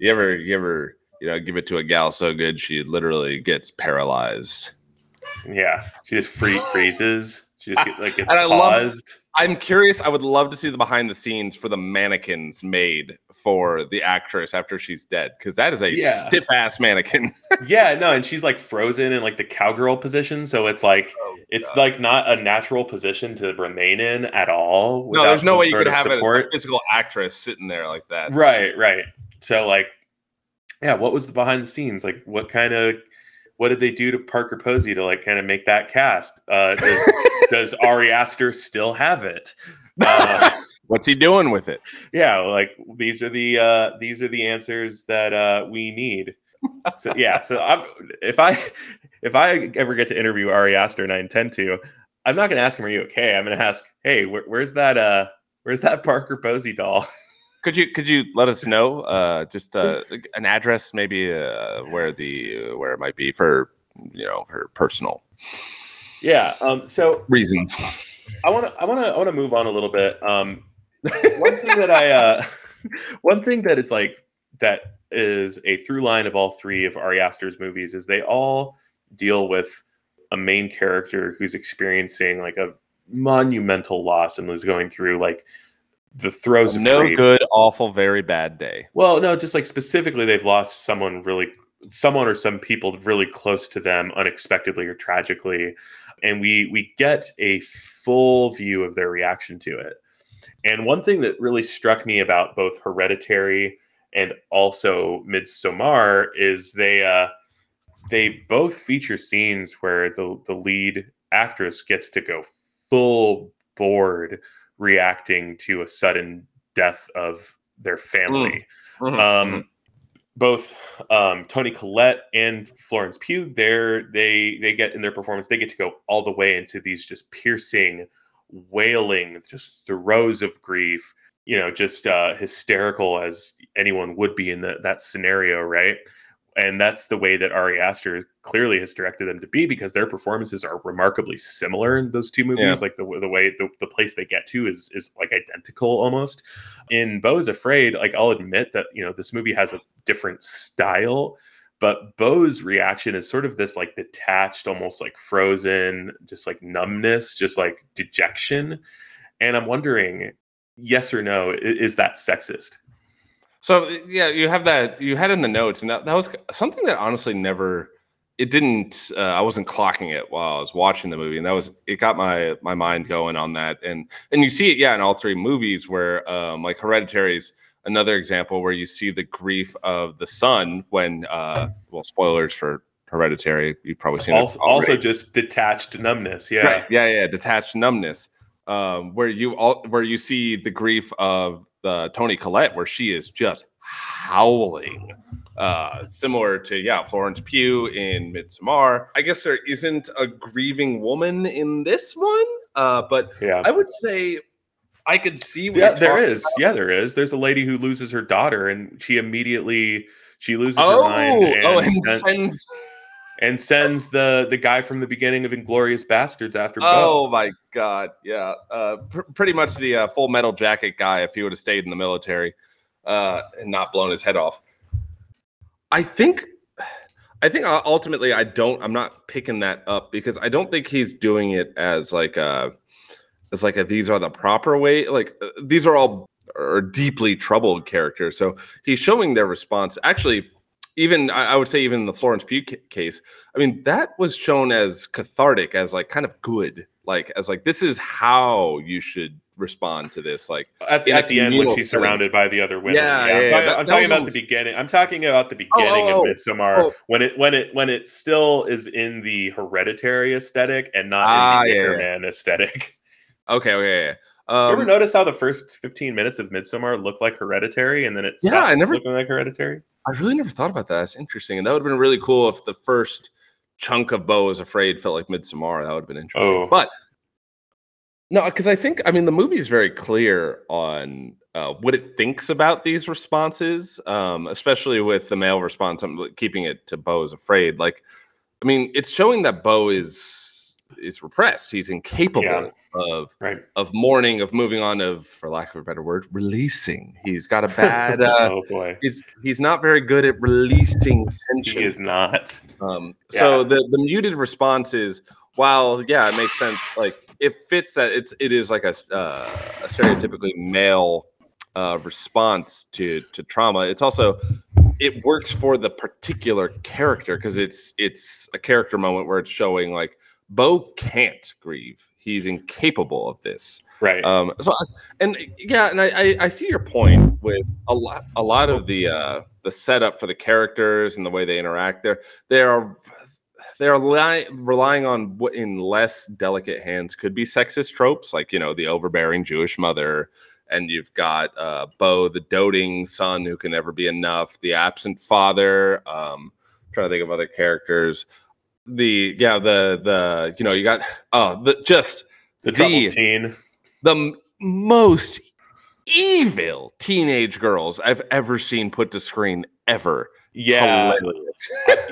You ever, you ever, you know, give it to a gal so good she literally gets paralyzed. yeah she just free freezes. She just get, like gets And I love- paused I'm curious. I would love to see the behind the scenes for the mannequins made for the actress after she's dead, because that is a Yeah. stiff ass mannequin. yeah no and she's like frozen in like the cowgirl position so it's like oh, it's like not a natural position to remain in at all no, there's no way you could have a- a physical actress sitting there like that. Right, right. So like, yeah, what was the behind the scenes? Like, what kind of what did they do to Parker Posey to like kind of make that cast? Uh, does, does Ari Aster still have it? Uh, What's he doing with it? yeah, like these are the uh, these are the answers that uh, we need. So yeah, so I'm, if I if I ever get to interview Ari Aster and I intend to, I'm not going to ask him, "Are you okay?" I'm going to ask, "Hey, where, where's that uh, where's that Parker Posey doll?" Could you could you let us know uh, just uh, an address, maybe uh, where the where it might be for you know for personal yeah. Um. So reasons? I want to I want to I want to move on a little bit. Um, one thing that I uh, one thing that is like that is a through line of all three of Ari Aster's movies is they all deal with a main character who's experiencing like a monumental loss and was going through like the throes of No grief. good, awful, very bad day. Well, no, just like specifically, they've lost someone really, someone or some people really close to them unexpectedly or tragically, and we we get a full view of their reaction to it. And one thing that really struck me about both Hereditary and also Midsommar is they uh, they both feature scenes where the the lead actress gets to go full board reacting to a sudden death of their family Mm-hmm. um, both um, Toni Collette and Florence Pugh, they're, they they get in their performance, they get to go all the way into these just piercing, wailing, just throes of grief. You know, just uh, hysterical as anyone would be in the, that scenario, right? And that's the way that Ari Aster clearly has directed them to be because their performances are remarkably similar in those two movies. Yeah. Like the the way the, the place they get to is is like identical almost in Beau's Afraid, like I'll admit that you know this movie has a different style, but Beau's reaction is sort of this like detached, almost like frozen, just like numbness, just like dejection. And I'm wondering, yes or no, is that sexist? So yeah, you have that. You had in the notes, and that, that was something that honestly never. It didn't. Uh, I wasn't clocking it while I was watching the movie, and that was. It got my my mind going on that, and and you see it, yeah, in all three movies where, um, like Hereditary's another example where you see the grief of the son when, uh, well, spoilers for Hereditary. You've probably seen Also, it. already. also just detached numbness. Yeah. Right. Yeah, yeah, detached numbness. Um, where you all where you see the grief of the Toni Collette, where she is just howling. Uh, similar to yeah, Florence Pugh in Midsommar. I guess there isn't a grieving woman in this one, uh, but Yeah. I would say I could see. Yeah, there is. Yeah, there is. There's a lady who loses her daughter, and she immediately she loses her Oh, mind and, oh, and sen- sends. And sends the the guy from the beginning of Inglourious Basterds after Oh Beau. my god, yeah, uh, pr- pretty much the uh, Full Metal Jacket guy if he would have stayed in the military uh, and not blown his head off. I think, I think uh, ultimately I don't. I'm not picking that up because I don't think he's doing it as like a, as like a these are the proper way. Like uh, these are all are deeply troubled characters, so he's showing their response. Actually, even I, would say even in the Florence Pugh case, I mean, that was shown as cathartic, as like kind of good, like as like this is how you should respond to this. Like, at the, at the end when she's setting. surrounded by the other women. Yeah, I'm yeah, yeah, talking, that- I'm that talking about almost- the beginning. I'm talking about the beginning oh, of Midsommar oh. when it when it when it still is in the hereditary aesthetic and not Ah, in the yeah, yeah. Man aesthetic. okay, okay, yeah. you Um, ever notice how the first 15 minutes of Midsommar look like Hereditary, and then it Yeah, I never- looking like Hereditary? I really never thought about that. That's interesting, and that would have been really cool if the first chunk of Beau is Afraid felt like Midsommar. That would have been interesting. Oh. But no, because I think I mean the movie is very clear on uh, what it thinks about these responses, um, especially with the male response. I'm keeping it to Beau is Afraid. Like, I mean, it's showing that Beau is is repressed. He's incapable Yeah. of Right. of mourning, of moving on, of for lack of a better word, releasing. He's got a bad. Uh, oh boy, he's he's not very good at releasing tension. he is not. Um, so the the muted response is, while yeah, it makes sense. Like it fits that it's it is like a uh, a stereotypically male uh, response to to trauma. It's also it works for the particular character because it's it's a character moment where it's showing like Beau can't grieve. He's incapable of this. Right. Um, so, I- and yeah, and I, I, I see your point with a lot, a lot of the uh, the setup for the characters and the way they interact. There, they are they are li- relying on what in less delicate hands could be sexist tropes, like you know the overbearing Jewish mother, and you've got uh, Beau, the doting son who can never be enough, the absent father. Um, trying to think of other characters. The yeah, the the you know you got oh the just the the- teen. the most evil teenage girls I've ever seen put to screen ever. Yeah.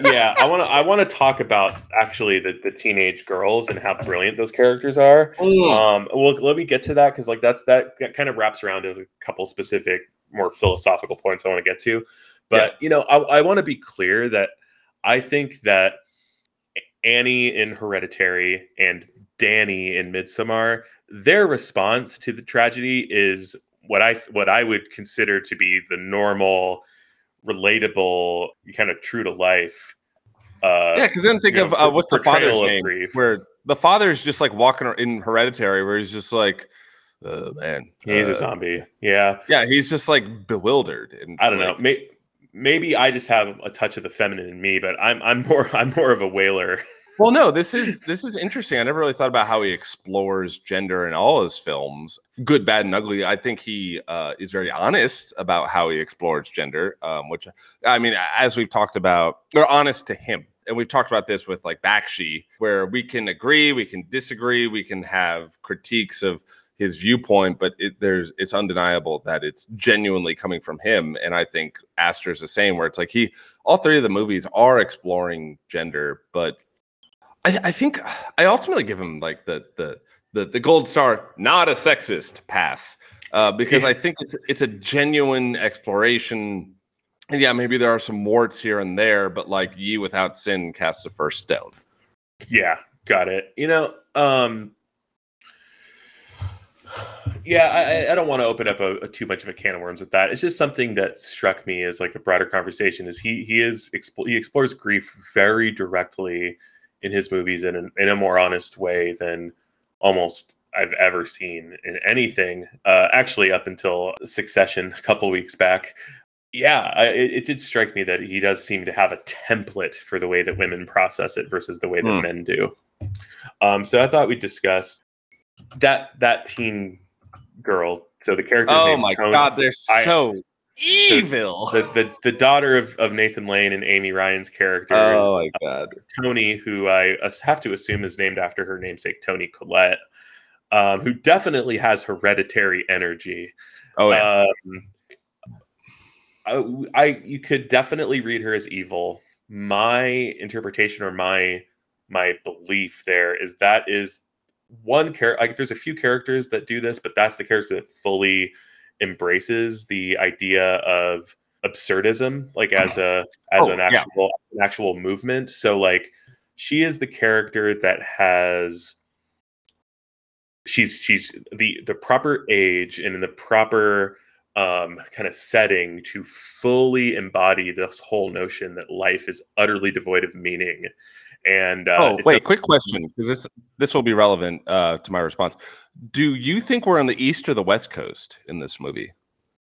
Yeah, I want to. I want to talk about actually the, the teenage girls and how brilliant those characters are. Mm. Um, well, let me get to that because like that's that, that kind of wraps around to a couple specific, more philosophical points I want to get to. But you know, I, I want to be clear that I think that Annie in Hereditary and Danny in Midsommar, their response to the tragedy is what I what I would consider to be the normal, relatable, kind of true to life. Uh, yeah, because then think of know, uh, what's the father's of name? grief. Where the father is just like walking in Hereditary, where he's just like, oh man, he's uh, a zombie. Yeah, Yeah, he's just like bewildered. And I don't know. like- May, maybe I just have a touch of the feminine in me, but I'm I'm more I'm more of a wailer. Well, no, this is this is interesting. I never really thought about how he explores gender in all his films, good, bad, and ugly. I think he uh, is very honest about how he explores gender, um, which I mean, as we've talked about, they're honest to him. And we've talked about this with like Bakshi, where we can agree, we can disagree, we can have critiques of his viewpoint, but it, there's it's undeniable that it's genuinely coming from him. And I think Aster's the same, where it's like he, all three of the movies are exploring gender, but I, I think I ultimately give him like the the the, the gold star, not a sexist pass, uh, because Yeah. I think it's it's a genuine exploration. And yeah, maybe there are some warts here and there, but like ye without sin casts the first stone. Yeah, got it. You know, um yeah, I, I- don't want to open up a, a too much of a can of worms with that. It's just something that struck me as like a broader conversation. Is he he is he explores grief very directly in his movies in, an, in a more honest way than almost I've ever seen in anything. Uh, actually, up until Succession a couple weeks back. Yeah, I, it, it did strike me that he does seem to have a template for the way that women process it versus the way that Hmm. men do. Um, so I thought we'd discuss that that teen girl. So the character. Oh my god, they're I- so evil. the, the the daughter of, of Nathan Lane and Amy Ryan's character is Oh my god. Toni, who I have to assume is named after her namesake Toni Collette, um, who definitely has hereditary energy. Oh yeah. Um, I, I you could definitely read her as evil. My interpretation or my my belief there is that is one character. Like, there's a few characters that do this, but that's the character that fully embraces the idea of absurdism, like as a as Oh, an yeah. actual an actual movement. So like she is the character that has she's she's the the proper age and in the proper um, kind of setting to fully embody this whole notion that life is utterly devoid of meaning. And uh, oh it wait, quick question because this this will be relevant uh, to my response. Do you think we're on the east or the west coast in this movie?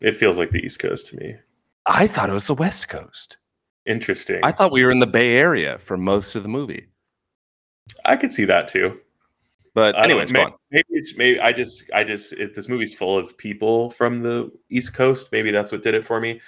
It feels like the East Coast to me. I thought it was the west coast. Interesting. I thought we were in the Bay Area for most of the movie. I could see that too. But I don't anyways, may- go maybe, it's maybe I just I just if this movie's full of people from the East Coast. Maybe that's what did it for me.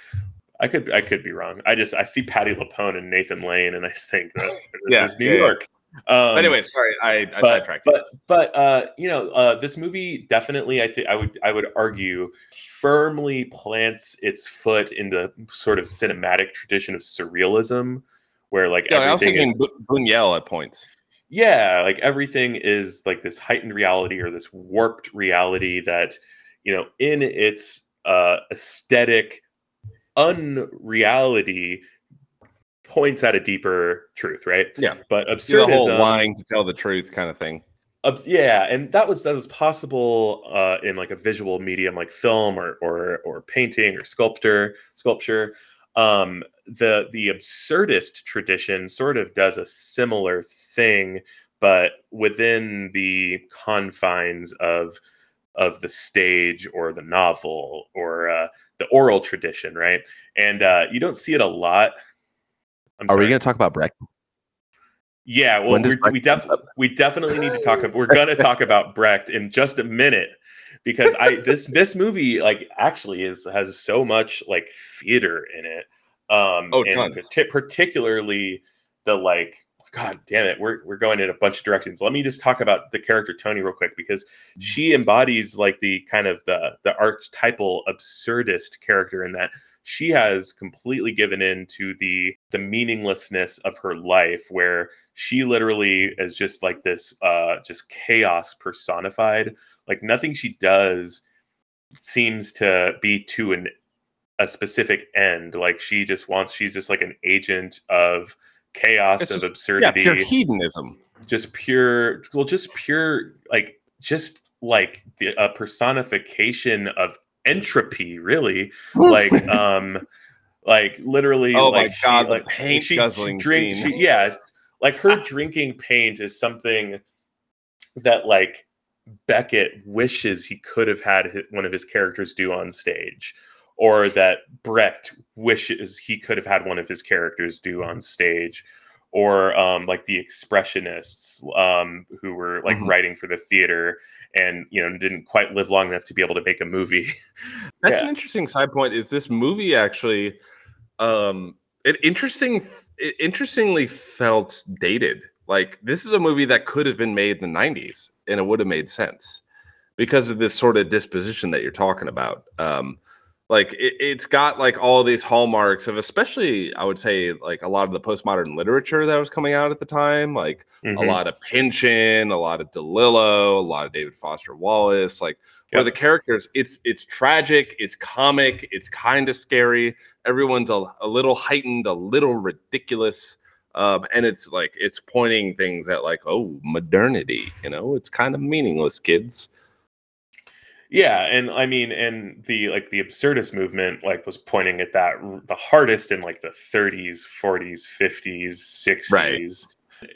I could I could be wrong. I just I see Patti LuPone and Nathan Lane, and I think that this Yeah, is New yeah, yeah. York. Um, But anyway, sorry, I, I but sidetracked. but but uh, you know, uh, this movie definitely, I think, I would I would argue, firmly plants its foot in the sort of cinematic tradition of surrealism, where like yeah, I was everything is thinking Bu- Buñuel at points. yeah like everything is like this heightened reality or this warped reality that you know in its uh aesthetic unreality points at a deeper truth right Yeah. but See the whole absurdism lying to tell the truth kind of thing. Yeah, and that was that was possible uh, in like a visual medium like film or or or painting or sculptor sculpture. Um, the the absurdist tradition sort of does a similar thing, but within the confines of of the stage or the novel or uh, the oral tradition, right? And uh, you don't see it a lot. I'm Are we going to talk about Brecht? Yeah, well, we're, Brecht we def- we definitely need to talk. About, We're gonna talk about Brecht in just a minute because I this this movie like actually is has so much like theater in it. Um, Oh, and tons. parti- particularly the like. God damn it, we're we're going in a bunch of directions. Let me just talk about the character Toni real quick because she embodies like the kind of the the archetypal absurdist character in that she has completely given in to the the meaninglessness of her life where she literally is just like this uh just chaos personified. Like nothing she does seems to be to an a specific end. Like she just wants she's just like an agent of chaos It's of just- Yeah, absurdity pure hedonism. just pure well just pure like just like the a personification of entropy really like um like literally Oh my like she- God, like paint she, guzzling drink, scene. she- yeah like her drinking paint is something that like beckett wishes he could have had one of his characters do on stage or that brecht wishes he could have had one of his characters do on stage or um, like the expressionists um, who were like Mhm. writing for the theater and you know didn't quite live long enough to be able to make a movie That's Yeah. an interesting side point. Is this movie actually? Um, it interesting. It interestingly felt dated. Like this is a movie that could have been made in the '90s, and it would have made sense because of this sort of disposition that you're talking about. Um, like it, it's got like all these hallmarks of, especially I would say, like a lot of the postmodern literature that was coming out at the time. Like a Mhm. lot of Pynchon, a lot of DeLillo, a lot of David Foster Wallace, like where the characters, it's it's tragic, it's comic, it's kind of scary. Everyone's a, a little heightened, a little ridiculous. Um, and it's like it's pointing things at like, oh, modernity, you know, it's kind of meaningless, kids. Yeah and i mean and the like the absurdist movement like was pointing at that the hardest in like the 30s 40s 50s 60s Right.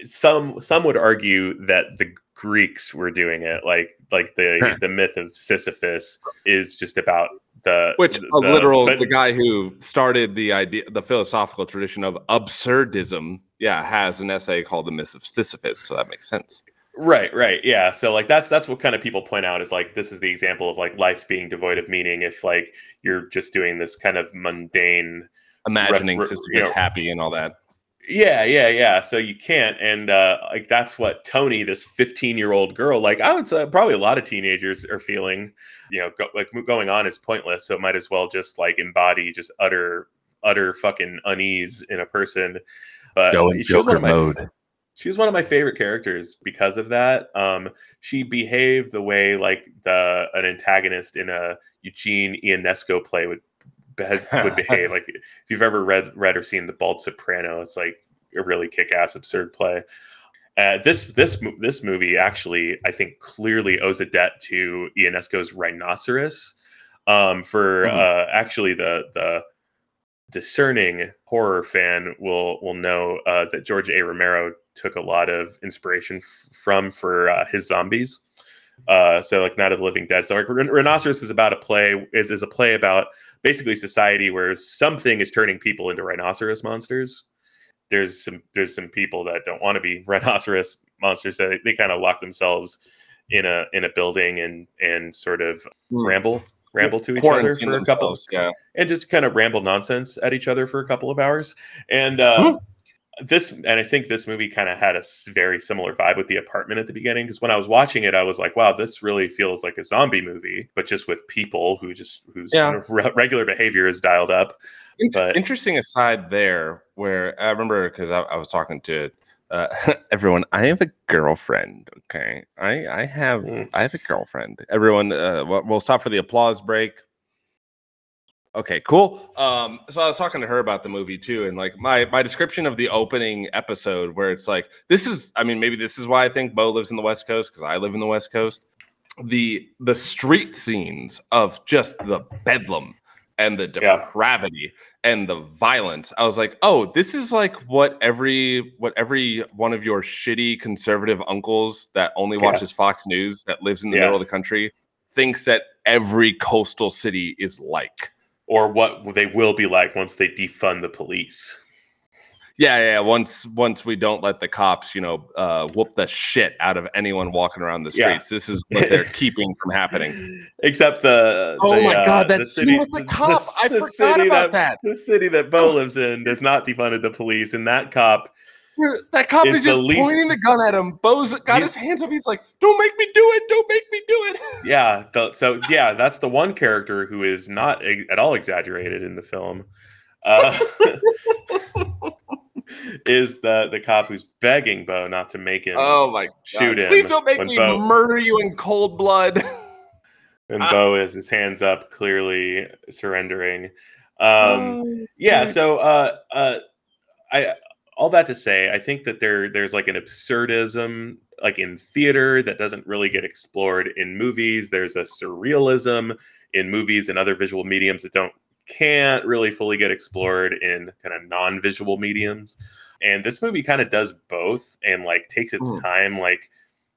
some some would argue that the greeks were doing it like like the the myth of sisyphus is just about the Which the, a literal but- the guy who started the idea the philosophical tradition of absurdism, yeah, has an essay called The Myth of Sisyphus, so that makes sense. Right, right. Yeah. So like that's that's what kind of people point out is like this is the example of like life being devoid of meaning if like you're just doing this kind of mundane Imagining re- Sisyphus you know, happy and all that. Yeah, yeah, yeah. So you can't and uh like that's what Toni this 15-year-old girl like I would say probably a lot of teenagers are feeling, you know, go, like going on is pointless, so it might as well just like embody just utter utter fucking unease in a person. But Go in Joker mode. She was one of my favorite characters because of that. Um, she behaved the way like the an antagonist in a Eugene Ionesco play would would behave. Like if you've ever read read or seen The Bald Soprano, it's like a really kick ass absurd play. Uh, this this this movie actually I think clearly owes a debt to Ionesco's Rhinoceros. Um, for Mhm. uh, actually the the discerning horror fan will will know uh, that George A. Romero took a lot of inspiration f- from for uh, his zombies. Uh, so like Night of the Living Dead. So like Rhin- Rhinoceros is about a play is is a play about basically society where something is turning people into rhinoceros monsters. There's some there's some people that don't want to be rhinoceros monsters. So they, they kind of lock themselves in a in a building and and sort of Hmm. ramble ramble to each other for a couple yeah. and just kind of ramble nonsense at each other for a couple of hours. And uh, this, and I think this movie kind of had a very similar vibe with the apartment at the beginning. Because when I was watching it, I was like, "Wow, this really feels like a zombie movie, but just with people who just whose Yeah. re- regular behavior is dialed up." But- interesting aside there, where I remember because I, I was talking to uh, everyone. I have a girlfriend. Okay, I I have Mm. I have a girlfriend. Everyone, uh, we'll, we'll stop for the applause break. Okay, cool. Um, so I was talking to her about the movie too, and like my my description of the opening episode, where it's like this is. I mean, maybe this is why I think Beau lives in the West Coast because I live in the West Coast. The the street scenes of just the bedlam and the Yeah. depravity and the violence. I was like, oh, this is like what every what every one of your shitty conservative uncles that only Yeah. watches Fox News that lives in the Yeah. middle of the country thinks that every coastal city is like. Or what they will be like once they defund the police. Yeah, yeah. yeah. Once once we don't let the cops, you know, uh, whoop the shit out of anyone walking around the Yeah. streets. This is what they're keeping from happening. Except the Oh the, my uh, god, that the scene city- with the cop! I the forgot city about that. The city that Beau lives in does not defunded the police, and that cop That cop is just least- pointing the gun at him. Beau's got his hands up. He's like, "Don't make me do it! Don't make me do it!" yeah the, so yeah that's the one character who is not a, at all exaggerated in the film uh, is the the cop who's begging beau not to make him Oh my god! Shoot him Please don't make me Bo- murder you in cold blood. and Ah. beau is his hands up clearly surrendering um Oh, yeah God. so uh uh i all that to say i think that there there's like an absurdism like in theater that doesn't really get explored in movies there's a surrealism in movies and other visual mediums that don't can't really fully get explored in kind of non-visual mediums and this movie kind of does both and like takes its Mm. time like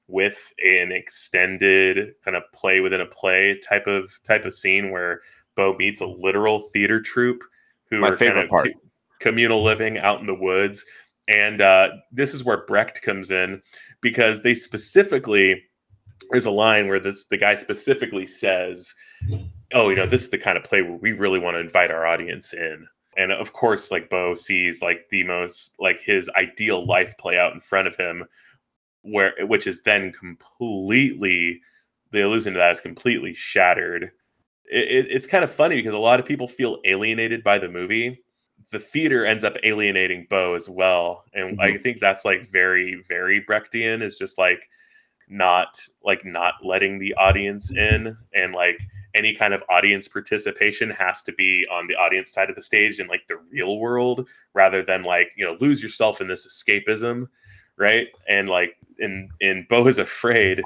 with an extended kind of play within a play type of type of scene where Beau meets a literal theater troupe who My are kind favorite of part. Co- communal living out in the woods. And uh, this is where Brecht comes in because they specifically there's a line where this the guy specifically says, "Oh, you know, this is the kind of play where we really want to invite our audience in." And of course, like Beau sees like the most like his ideal life play out in front of him, where which is then completely the illusion to that is completely shattered. It, it, it's kind of funny because a lot of people feel alienated by the movie. The theater ends up alienating Beau as well, and I mm-hmm. think that's like very, very Brechtian. Is just like not like not letting the audience in, and like any kind of audience participation has to be on the audience side of the stage in like the real world, rather than like you know lose yourself in this escapism, right? And like in in Beau is afraid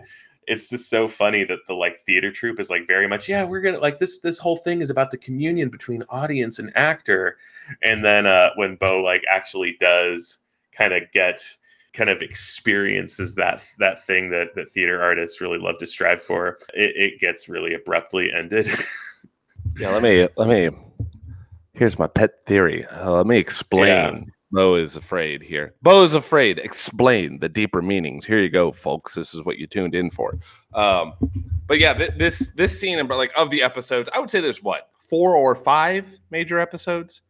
it's just so funny that the like theater troupe is like very much yeah we're gonna like this this whole thing is about the communion between audience and actor and then uh when beau like actually does kind of get kind of experiences that that thing that that theater artists really love to strive for it, it gets really abruptly ended Yeah, let me let me. Here's my pet theory. Uh, let me explain. Beau is afraid here. Beau is afraid. Explain the deeper meanings. Here you go, folks. This is what you tuned in for. Um, but yeah, th- this this scene, and like of the episodes, I would say there's what four or five major episodes.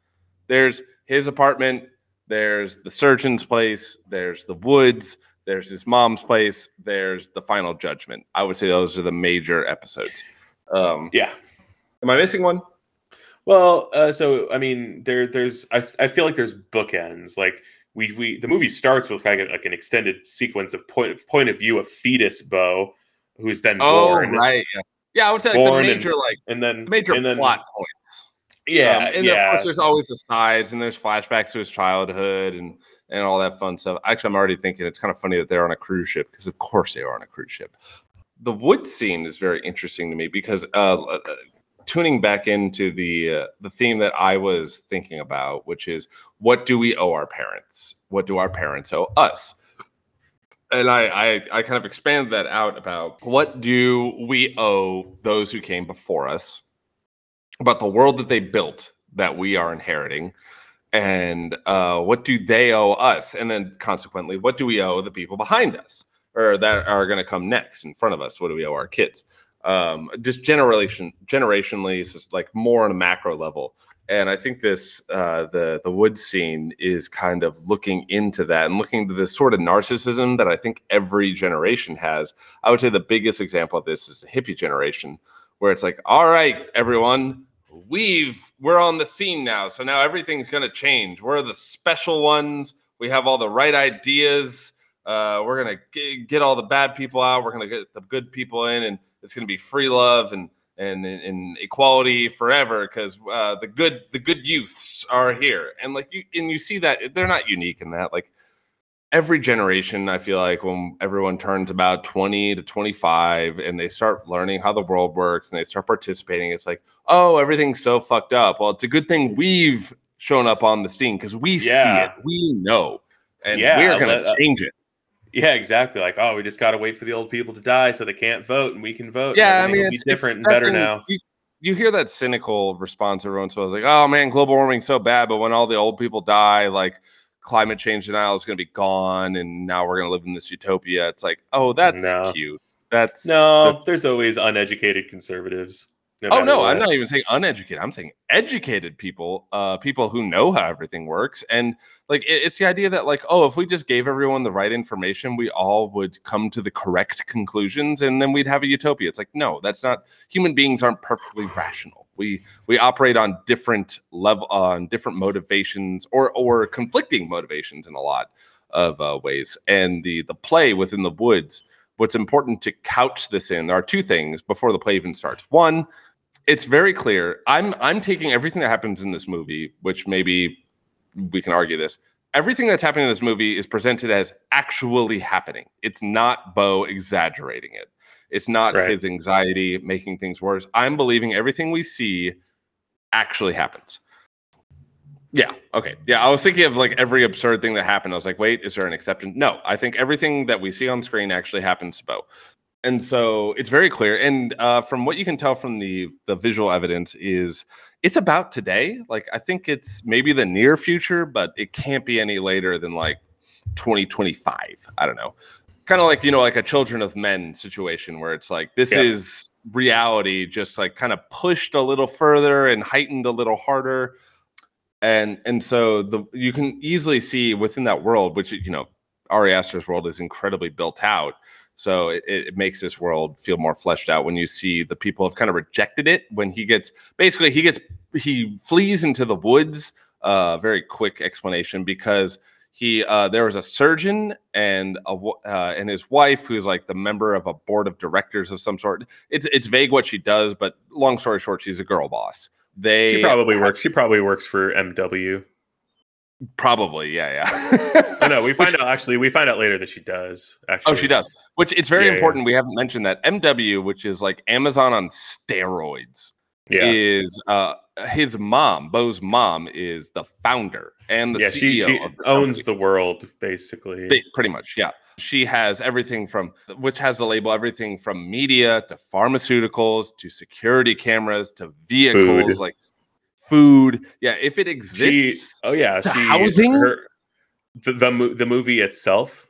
There's his apartment. There's the surgeon's place. There's the woods. There's his mom's place. There's the final judgment. I would say those are the major episodes. Um, yeah am I missing one? Well, uh, so I mean, there, there's, I, I feel like there's bookends. Like we, we, the movie starts with like, a, like an extended sequence of point, point of view of fetus Beau, who's then Oh, born, right. Yeah. yeah, I would say like the Born and- major like and then major and then, plot points. Yeah, Um, and of course, there's always the sides, and there's flashbacks to his childhood and and all that fun stuff. Actually, I'm already thinking it's kind of funny that they're on a cruise ship because, of course, they are on a cruise ship. The wood scene is very interesting to me because uh, uh, tuning back into the uh, the theme that I was thinking about, which is what do we owe our parents? What do our parents owe us? And I, I I kind of expanded that out about what do we owe those who came before us, about the world that they built that we are inheriting, and uh, what do they owe us, and then consequently, what do we owe the people behind us or that are going to come next in front of us? What do we owe our kids? Um, just generation generationally, it's just like more on a macro level. And I think this uh, the the wood scene is kind of looking into that and looking to this sort of narcissism that I think every generation has. I would say the biggest example of this is the hippie generation, where it's like, all right, everyone, we've we're on the scene now, so now everything's going to change. We're the special ones. We have all the right ideas. Uh, we're gonna get all the bad people out. We're gonna get the good people in, and it's going to be free love and and and equality forever because uh, the good the good youths are here. And like you and you see that they're not unique in that like every generation i feel like when everyone turns about 20 to 25 and they start learning how the world works and they start participating it's like oh everything's so fucked up. Well it's a good thing we've shown up on the scene because we see it. We know. And Yeah, we're gonna let- uh, change it Yeah, exactly. Like, oh, we just got to wait for the old people to die so they can't vote and we can vote. Yeah, I mean, it's different and it's better nothing- now. You, you hear that cynical response every once in a while. It's like, oh man, global warming's so bad, but when all the old people die, like climate change denial is going to be gone, and now we're going to live in this utopia. It's like, oh, that's No. cute. That's No, that's- there's always uneducated conservatives. No oh no, I'm not even saying uneducated. I'm saying educated people, uh, people who know how everything works, and like it- it's the idea that like, oh, if we just gave everyone the right information, we all would come to the correct conclusions, and then we'd have a utopia. It's like, no, that's not. Human beings aren't perfectly rational. We we operate on different level, on different motivations, or or conflicting motivations in a lot of uh, ways. And the the play within the woods. What's important to couch this in? There are two things before the play even starts. One, it's very clear. I'm I'm taking everything that happens in this movie, which maybe we can argue this. Everything that's happening in this movie is presented as actually happening. It's not Beau exaggerating it. It's not Right. his anxiety making things worse. I'm believing everything we see actually happens. Yeah. Okay. Yeah. I was thinking of like every absurd thing that happened. I was like, wait, is there an exception? No. I think everything that we see on screen actually happens to Beau and so it's very clear and uh, from what you can tell from the the visual evidence is it's about today like i think it's maybe the near future but it can't be any later than like 2025 i don't know kind of like you know like a children of men situation where it's like this Yeah. is reality just like kind of pushed a little further and heightened a little harder and and so the you can easily see within that world which you know ari aster's world is incredibly built out so it, it makes this world feel more fleshed out when you see the people have kind of rejected it. When he gets basically he gets he flees into the woods. Uh, very quick explanation because he uh, there was a surgeon and a uh, and his wife who's like the member of a board of directors of some sort. It's it's vague what she does, but long story short, she's a girl boss. They She probably works. She probably works for MW. Probably yeah yeah. I know. we find out actually. We find out later that she does. Actually, Oh, she does. Which it's very Yeah, yeah. important. We haven't mentioned that MW, which is like Amazon on steroids. Yeah, is uh his mom, Beau's mom, is the founder and the yeah. CEO She, she of the owns company. the world basically. Ba- pretty much, yeah. She has everything from which has the label everything from media to pharmaceuticals to security cameras to vehicles Food. like food. Yeah, if it she, exists, oh yeah, the she, housing? her- the the, the movie itself.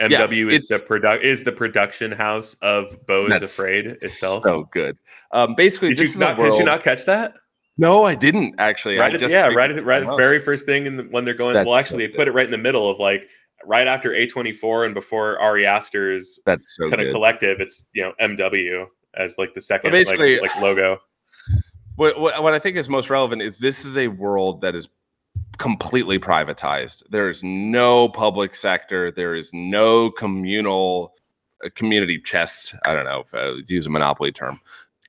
MW is the product is the production house of Beau is Afraid itself. so good. Um, basically, did this you not? Did you not catch that? No, I didn't actually. right I at, yeah right at the, right at the very first thing in the, when they're going That's well actually so they put it right in the middle of like right after a24 and before ari aster's That's so kind of collective it's you know mw as like the second basically- like, like logo what, what, what I think is most relevant is this is a world that is completely privatized. There is no public sector. There is no communal uh, community chest. I don't know if I use a monopoly term.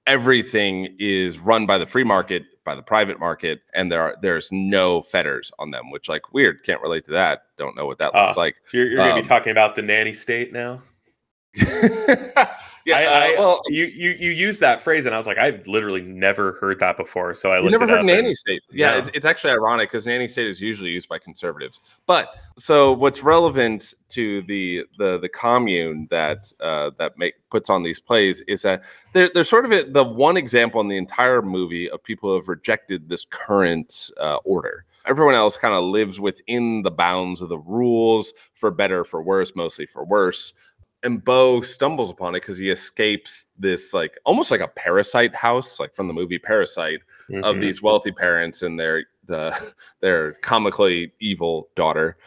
Everything is run by the free market, by the private market, and there are there's no fetters on them. Which like weird, can't relate to that. Don't know what that looks Ah. like. so you're, you're gonna Um, be talking about the nanny state now yeah, I, uh, I, well, you you you used that phrase, and I was like, I've literally never heard that before. So I never it heard nanny and- state. Yeah, No. it's, it's actually ironic because nanny state is usually used by conservatives. But so what's relevant to the the the commune that uh, that make puts on these plays is that they're they're sort of a- the one example in the entire movie of people who have rejected this current uh, order. Everyone else kind of lives within the bounds of the rules, for better, for worse, mostly for worse. And Beau stumbles upon it because he escapes this like almost like a parasite house, like from the movie Parasite, of Mhm. these wealthy parents and their the their comically evil daughter.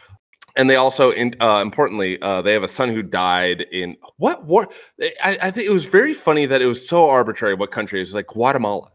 And they also, in, uh, importantly, uh, they have a son who died in what war? I, I think it was very funny that it was so arbitrary. What country it was like Guatemala,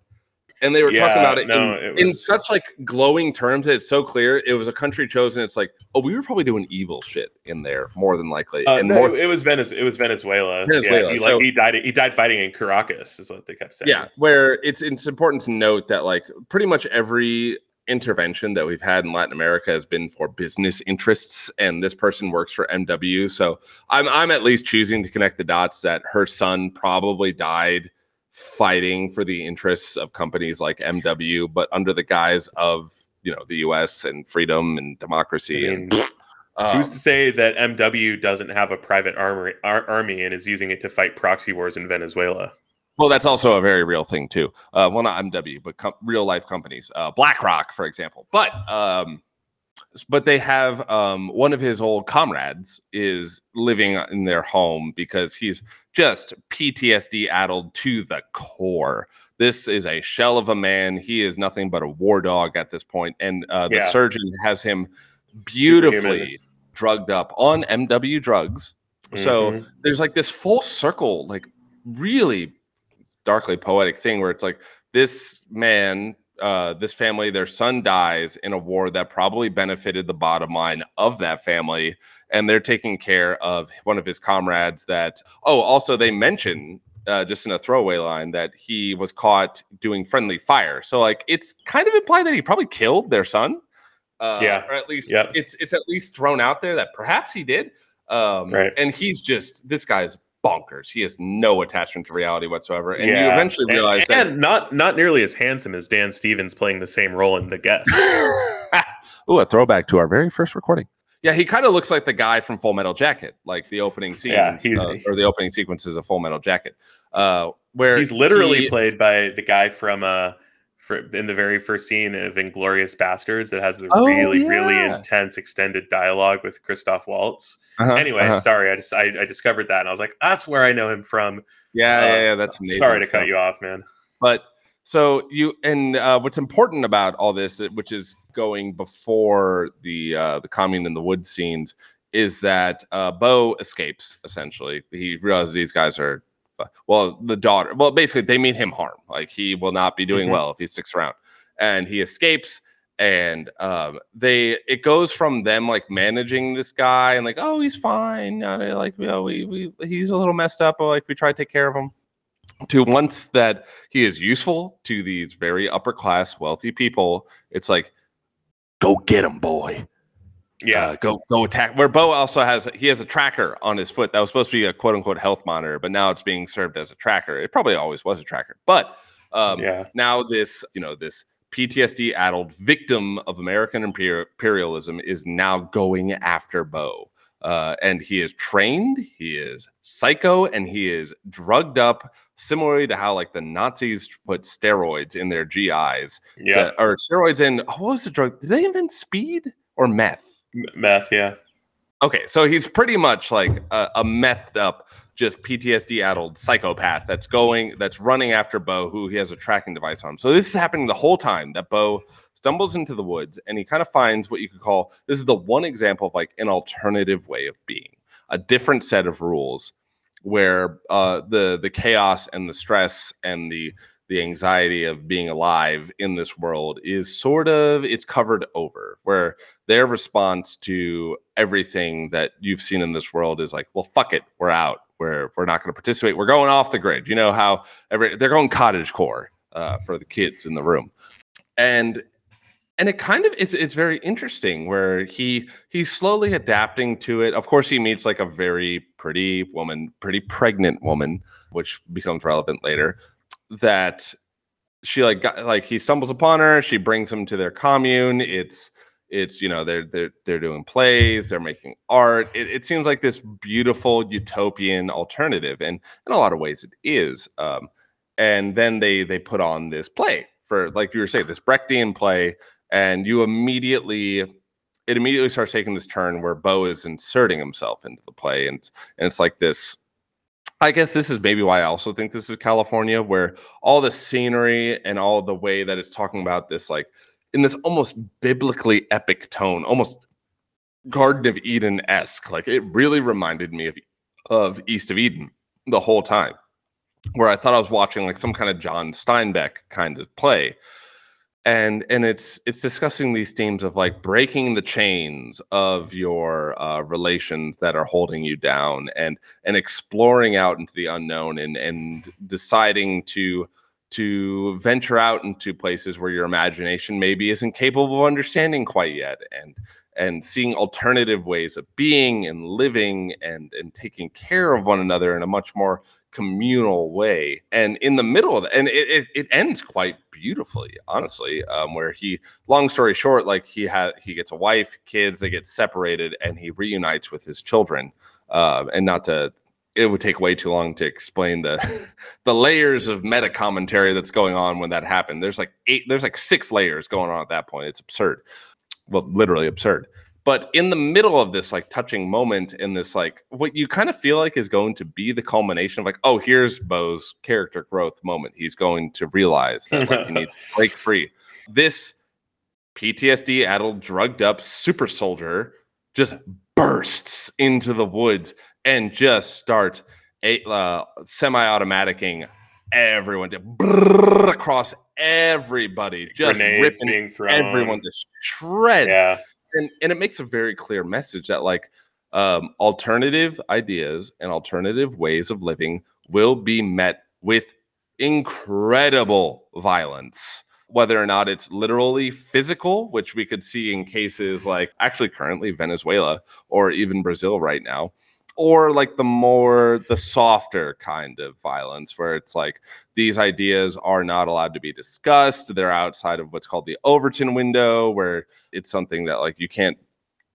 and they were talking about it, no, in, it in such like glowing terms. That it's so clear it was a country chosen. It's like, oh, we were probably doing evil shit in there more than likely, Uh, and no, more, it, was Venez- it was Venezuela. Venezuela, Yeah, he, so- like, he died. He died fighting in Caracas, is what they kept saying. Yeah, where it's it's important to note that like pretty much every intervention that we've had in Latin America has been for business interests, and this person works for MW. So I'm I'm at least choosing to connect the dots that her son probably died fighting for the interests of companies like MW, but under the guise of you know the U.S. and freedom and democracy. I and mean, um, Who's to say that MW doesn't have a private armory, ar- army and is using it to fight proxy wars in Venezuela? Well, that's also a very real thing too. Uh, well, not MW, but com- real life companies, uh, BlackRock, for example. But um, but they have um, one of his old comrades is living in their home because he's just PTSD addled to the core. This is a shell of a man. He is nothing but a war dog at this point, and uh, the Yeah. surgeon has him beautifully drugged up on MW drugs. So Mhm. there's like this full circle, like really darkly poetic thing where it's like this man, uh, this family, their son dies in a war that probably benefited the bottom line of that family, and they're taking care of one of his comrades. That oh, also they mention. Uh, just in a throwaway line that he was caught doing friendly fire. So like it's kind of implied that he probably killed their son. Uh, Yeah. Or at least Yep. it's it's at least thrown out there that perhaps he did. Um, Right. And he's just this guy's bonkers. He has no attachment to reality whatsoever. And you Yeah. eventually And- realize and, not not nearly as handsome as Dan Stevens playing the same role in The Guest. that. Ooh, a throwback to our very first recording. Yeah, he kind of looks like the guy from Full Metal Jacket, like the opening scenes Yeah, he's- uh, or the opening sequences of Full Metal Jacket, uh, where He's literally he- played by the guy from uh for, in the very first scene of Inglourious Basterds that has the Oh, really really intense extended dialogue with Christoph Waltz. Uh-huh, anyway, uh-huh. sorry, I just I, I discovered that and I was like, that's where I know him from. yeah, Uh, yeah, yeah, that's amazing. Sorry to stuff. cut you off, man. but so you and uh, what's important about all this uh, which is going before the uh, the commune in the woods scenes is that uh, beau escapes essentially he realizes these guys are well the daughter well basically they mean him harm. Like he will not be doing Mhm. well if he sticks around. And he escapes and um, they it goes from them like managing this guy and like oh he's fine like you know we, we he's a little messed up but like we try to take care of him to once that he is useful to these very upper class wealthy people it's like go get him boy Yeah, uh, go go attack where beau also has he has a tracker on his foot that was supposed to be a quote unquote health monitor but now it's being served as a tracker. It probably always was a tracker but um yeah, now this you know this ptsd addled victim of american imperialism is now going after beau. Uh, and he is trained he is psycho and he is drugged up similarly to how like the nazis put steroids in their gis yeah. to- or steroids in oh, what was the drug did they invent speed or meth Meth, yeah. Okay, so he's pretty much like a, a methed up, just PTSD addled psychopath that's going, that's running after Beau, who he has a tracking device on. So this is happening the whole time that Beau stumbles into the woods and he kind of finds what you could call this is the one example of like an alternative way of being, a different set of rules where uh, the the chaos and the stress and the the anxiety of being alive in this world is sort of it's covered over where their response to everything that you've seen in this world is like, well, fuck it, we're out. We're we're not going to participate. We're going off the grid. You know how every they're going cottage core uh, for the kids in the room, and and it kind of it's it's very interesting where he he's slowly adapting to it. Of course, he meets like a very pretty woman, pretty pregnant woman, which becomes relevant later. That she like got like he stumbles upon her. She brings him to their commune. It's it's you know they're they're they're doing plays, they're making art. It, it seems like this beautiful utopian alternative, and in a lot of ways it is. Um, and then they they put on this play for like you were saying this Brechtian play and you immediately it immediately starts taking this turn where Beau is inserting himself into the play, and and it's like this. I guess this is maybe why I also think this is California, where all the scenery and all the way that it's talking about this, like in this almost biblically epic tone, almost Garden of Eden esque. Like it really reminded me of of East of Eden the whole time, where I thought I was watching like some kind of John Steinbeck kind of play and and it's it's discussing these themes of like breaking the chains of your uh, relations that are holding you down and and exploring out into the unknown and and deciding to to venture out into places where your imagination maybe isn't capable of understanding quite yet. And and seeing alternative ways of being and living and and taking care of one another in a much more communal way. And in the middle of it and it, it, it ends quite beautifully honestly um, where he long story short like he had he gets a wife kids they get separated and he reunites with his children. Uh, and not to it would take way too long to explain the the layers of meta commentary that's going on when that happened. There's like eight there's like six layers going on at that point. It's absurd well literally absurd. But in the middle of this like touching moment in this like what you kind of feel like is going to be the culmination of like oh here's beau's character growth moment. He's going to realize that like, he needs to break free. This ptsd addled drugged up super soldier just bursts into the woods and just start a uh, semi-automaticing everyone to brrrr across everybody just Grenades ripping being thrown. everyone to shreds Yeah. and and it makes a very clear message that like um, alternative ideas and alternative ways of living will be met with incredible violence whether or not it's literally physical which we could see in cases like actually currently venezuela or even brazil right now or like the more the softer kind of violence where it's like these ideas are not allowed to be discussed they're outside of what's called the overton window where it's something that like you can't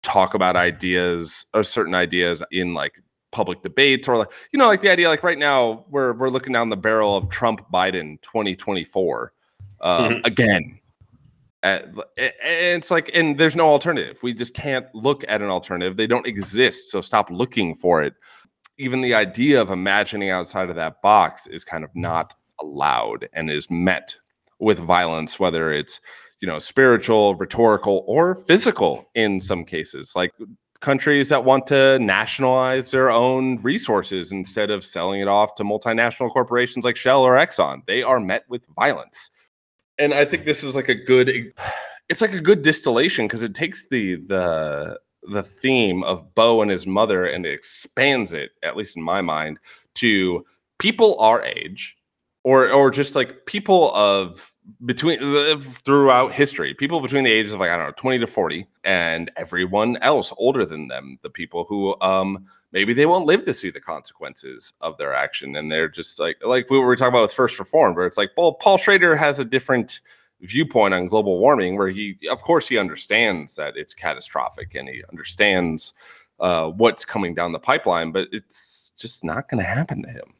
talk about ideas or certain ideas in like public debates or like you know like the idea like right now we're we're looking down the barrel of Trump Biden 2024 um, Mhm. again and and it's like and there's no alternative. We just can't look at an alternative. They don't exist so stop looking for it. Even the idea of imagining outside of that box is kind of mm-hmm. not allowed and is met with violence whether it's you know spiritual rhetorical or physical in mm-hmm. some cases. Like countries that want to nationalize their own resources instead of selling it off to multinational corporations like Shell or Exxon they are met with violence and i think this is like a good it's like a good distillation because it takes the the the theme of Beau and his mother and expands it, at least in my mind, to people our age, or or just like people of between throughout history, people between the ages of like I don't know, twenty to forty, and everyone else older than them, the people who um maybe they won't live to see the consequences of their action, and they're just like like we were talking about with First Reformed, where it's like, well, Paul Schrader has a different viewpoint on global warming where he of course he understands that it's catastrophic and he understands uh, what's coming down the pipeline but it's just not going to happen to him.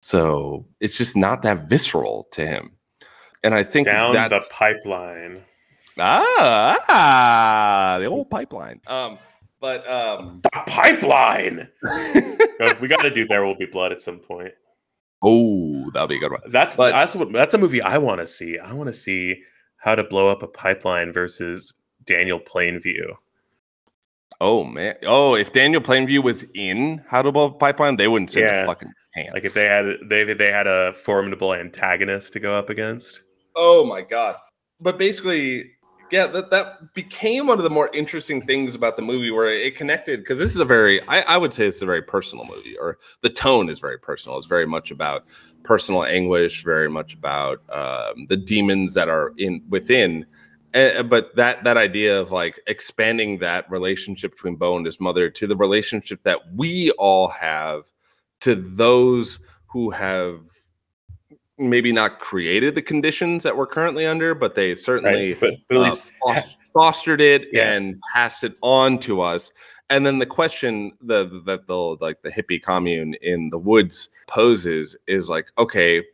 So it's just not that visceral to him. And i think Down that's the pipeline. ah, ah the old pipeline. Um but um The pipeline. we got to do There Will Be Blood at some point. oh that'll be a good one That's But- that's what that's a movie I want to see. I want to see how to blow up a pipeline versus Daniel Plainview. oh man oh if daniel plainview was in how to blow up a pipeline they wouldn't stand Yeah. a fucking chance Like if they had they they had a formidable antagonist to go up against. Oh my god! But basically, yeah, that that became one of the more interesting things about the movie, where it connected because this is a very, I, I would say, it's a very personal movie, or the tone is very personal. It's very much about personal anguish, very much about um, the demons that are in within, Eh, but that that idea of like expanding that relationship between Beau and his mother to the relationship that we all have to those who have maybe not created the conditions that we're currently under, but they certainly Right. But, but at uh, least fos- fostered it Yeah. and passed it on to us. And then the question the that the like the hippie commune in the woods poses is like, okay,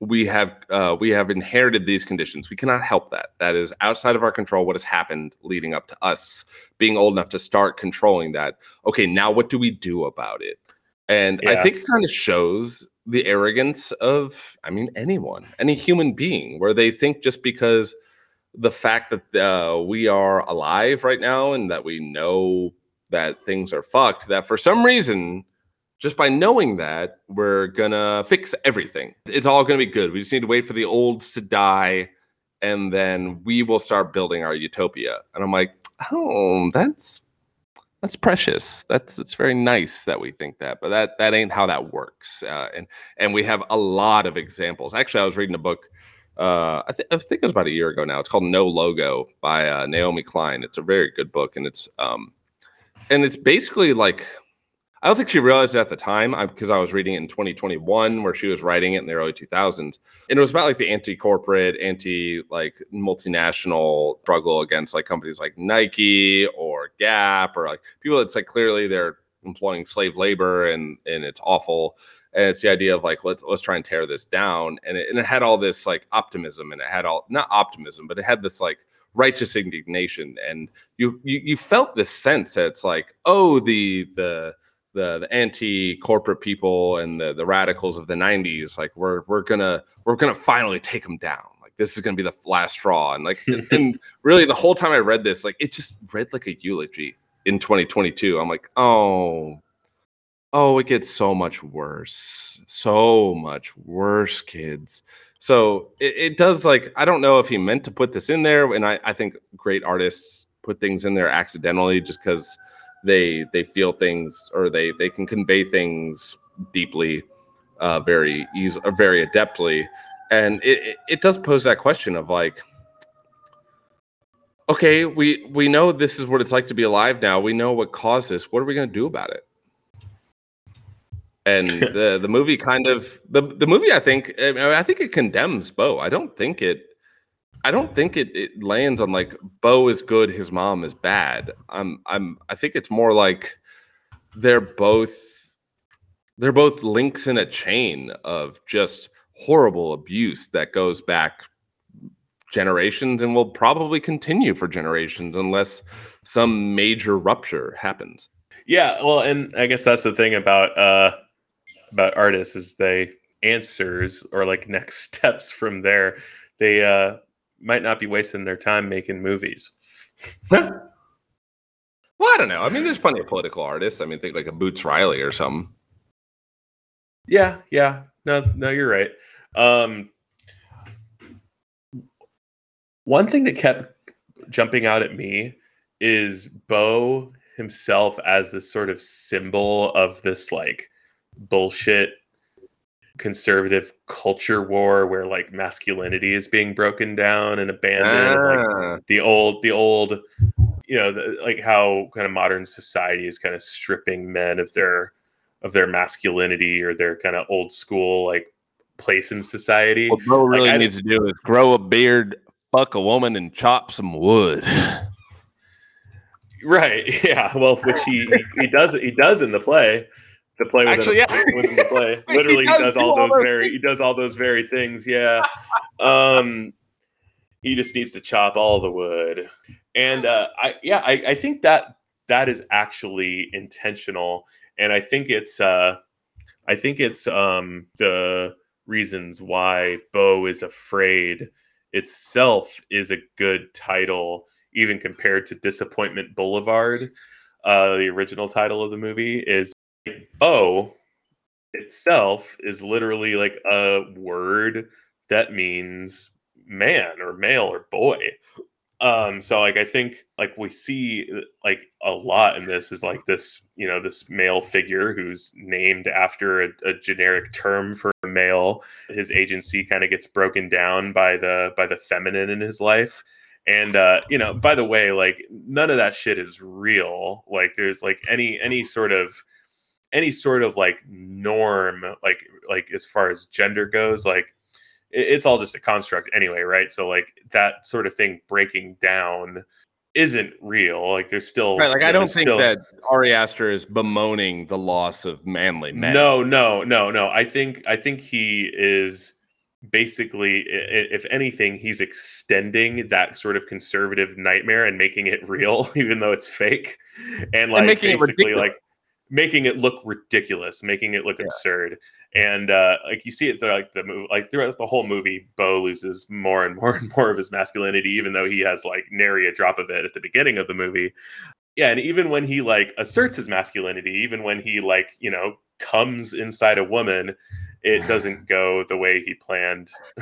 we have uh, we have inherited these conditions. We cannot help that. That is outside of our control. What has happened leading up to us being old enough to start controlling that? Okay, now what do we do about it? And I think it kind of shows the arrogance of, I mean, anyone, any human being, where they think just because the fact that uh, we are alive right now and that we know that things are fucked, that for some reason, just by knowing that, we're gonna fix everything. It's all gonna be good. We just need to wait for the olds to die, and then we will start building our utopia. And I'm like, oh, that's that's precious. That's it's very nice that we think that, but that that ain't how that works. Uh, and and we have a lot of examples. Actually, I was reading a book. Uh, I, th- I think it was about a year ago now. It's called No Logo by uh, Naomi Klein. It's a very good book, and it's um, and it's basically like I don't think she realized it at the time because I, was reading it in 2021, where she was writing it in the early 2000s, and it was about like the anti-corporate, anti like multinational struggle against like companies like Nike or Gap or like people that's like clearly they're employing slave labor and and it's awful. And it's the idea of like let's let's try and tear this down, and it, and it had all this like optimism, and it had all not optimism, but it had this like righteous indignation, and you you, you felt this sense that it's like oh the the the the anti-corporate people and the the radicals of the 90s like we're we're gonna we're gonna finally take them down. Like this is gonna be the last straw. And like and, and really the whole time i read this like it just read like a eulogy in 2022 i'm like oh oh it gets so much worse. So much worse kids. So it, it does like i don't know if he meant to put this in there and i i think great artists put things in there accidentally just because they they feel things or they they can convey things deeply uh very easy very adeptly. And it, it it does pose that question of like okay we we know this is what it's like to be alive now. We know what caused this. What are we going to do about it? And the the movie kind of the the movie i think I, mean, I think it condemns beau. I don't think it I don't think it, it lands on like Beau is good, his mom is bad. I'm I'm I think it's more like they're both they're both links in a chain of just horrible abuse that goes back generations and will probably continue for generations unless some major rupture happens. Yeah, well, and I guess that's the thing about uh about artists is they answers or like next steps from there. They uh might not be wasting their time making movies. Well, I don't know. I mean, there's plenty of political artists. I mean, think like a Boots Riley or something. Yeah, yeah. No, no, you're right. Um one thing that kept jumping out at me is Beau himself as this sort of symbol of this like bullshit conservative culture war where like masculinity is being broken down and abandoned and, like Ah. the old the old you know the, like how kind of modern society is kind of stripping men of their of their masculinity or their kind of old school like place in society What Beau really I- needs to do is grow a beard, fuck a woman, and chop some wood. right yeah well which he he does he does in the play the play within Actually, a- yeah. within the play. Literally he does does, do all all those those very he does all those very things yeah. Um he just needs to chop all the wood. And uh i yeah i i think that that is actually intentional. And i think it's uh i think it's um the reasons why beau is afraid itself is a good title even compared to disappointment boulevard uh the original title of the movie is beau itself is literally like a word that means man or male or boy. Um so like i think like we see like a lot in this is like this you know this male figure who's named after a, a generic term for a male. His agency kind of gets broken down by the by the feminine in his life. And uh, you know, by the way, like none of that shit is real. Like there's like any any sort of any sort of like norm, like like as far as gender goes, like it- it's all just a construct anyway, right? So like that sort of thing breaking down isn't real. Like there's still Right, like I don't think still- that Ari Aster is bemoaning the loss of manly men. No, no, no, no. I think I think he is basically, if anything, he's extending that sort of conservative nightmare and making it real, even though it's fake, and like making basically like making it look ridiculous, making it look Yeah. absurd. And uh, like you see it throughout the movie, like throughout the whole movie, Beau loses more and more and more of his masculinity, even though he has like nary a drop of it at the beginning of the movie. Yeah, and even when he like asserts his masculinity, even when he like you know comes inside a woman, it doesn't go the way he planned.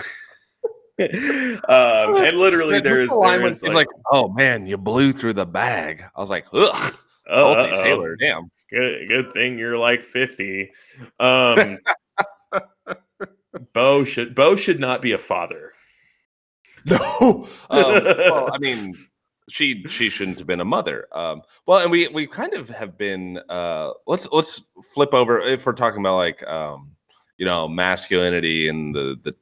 um, and literally, there is there he's like, like, "Oh man, you blew through the bag." I was like, "Ugh, oh, Baltic uh-oh. sailor, damn." Good good thing you're like 50 um beau should beau should not be a father No. Um, well, I mean, she she shouldn't have been a mother. Um, well, and we we kind of have been. Uh, let's let's flip over if we're talking about like um, you know masculinity and the the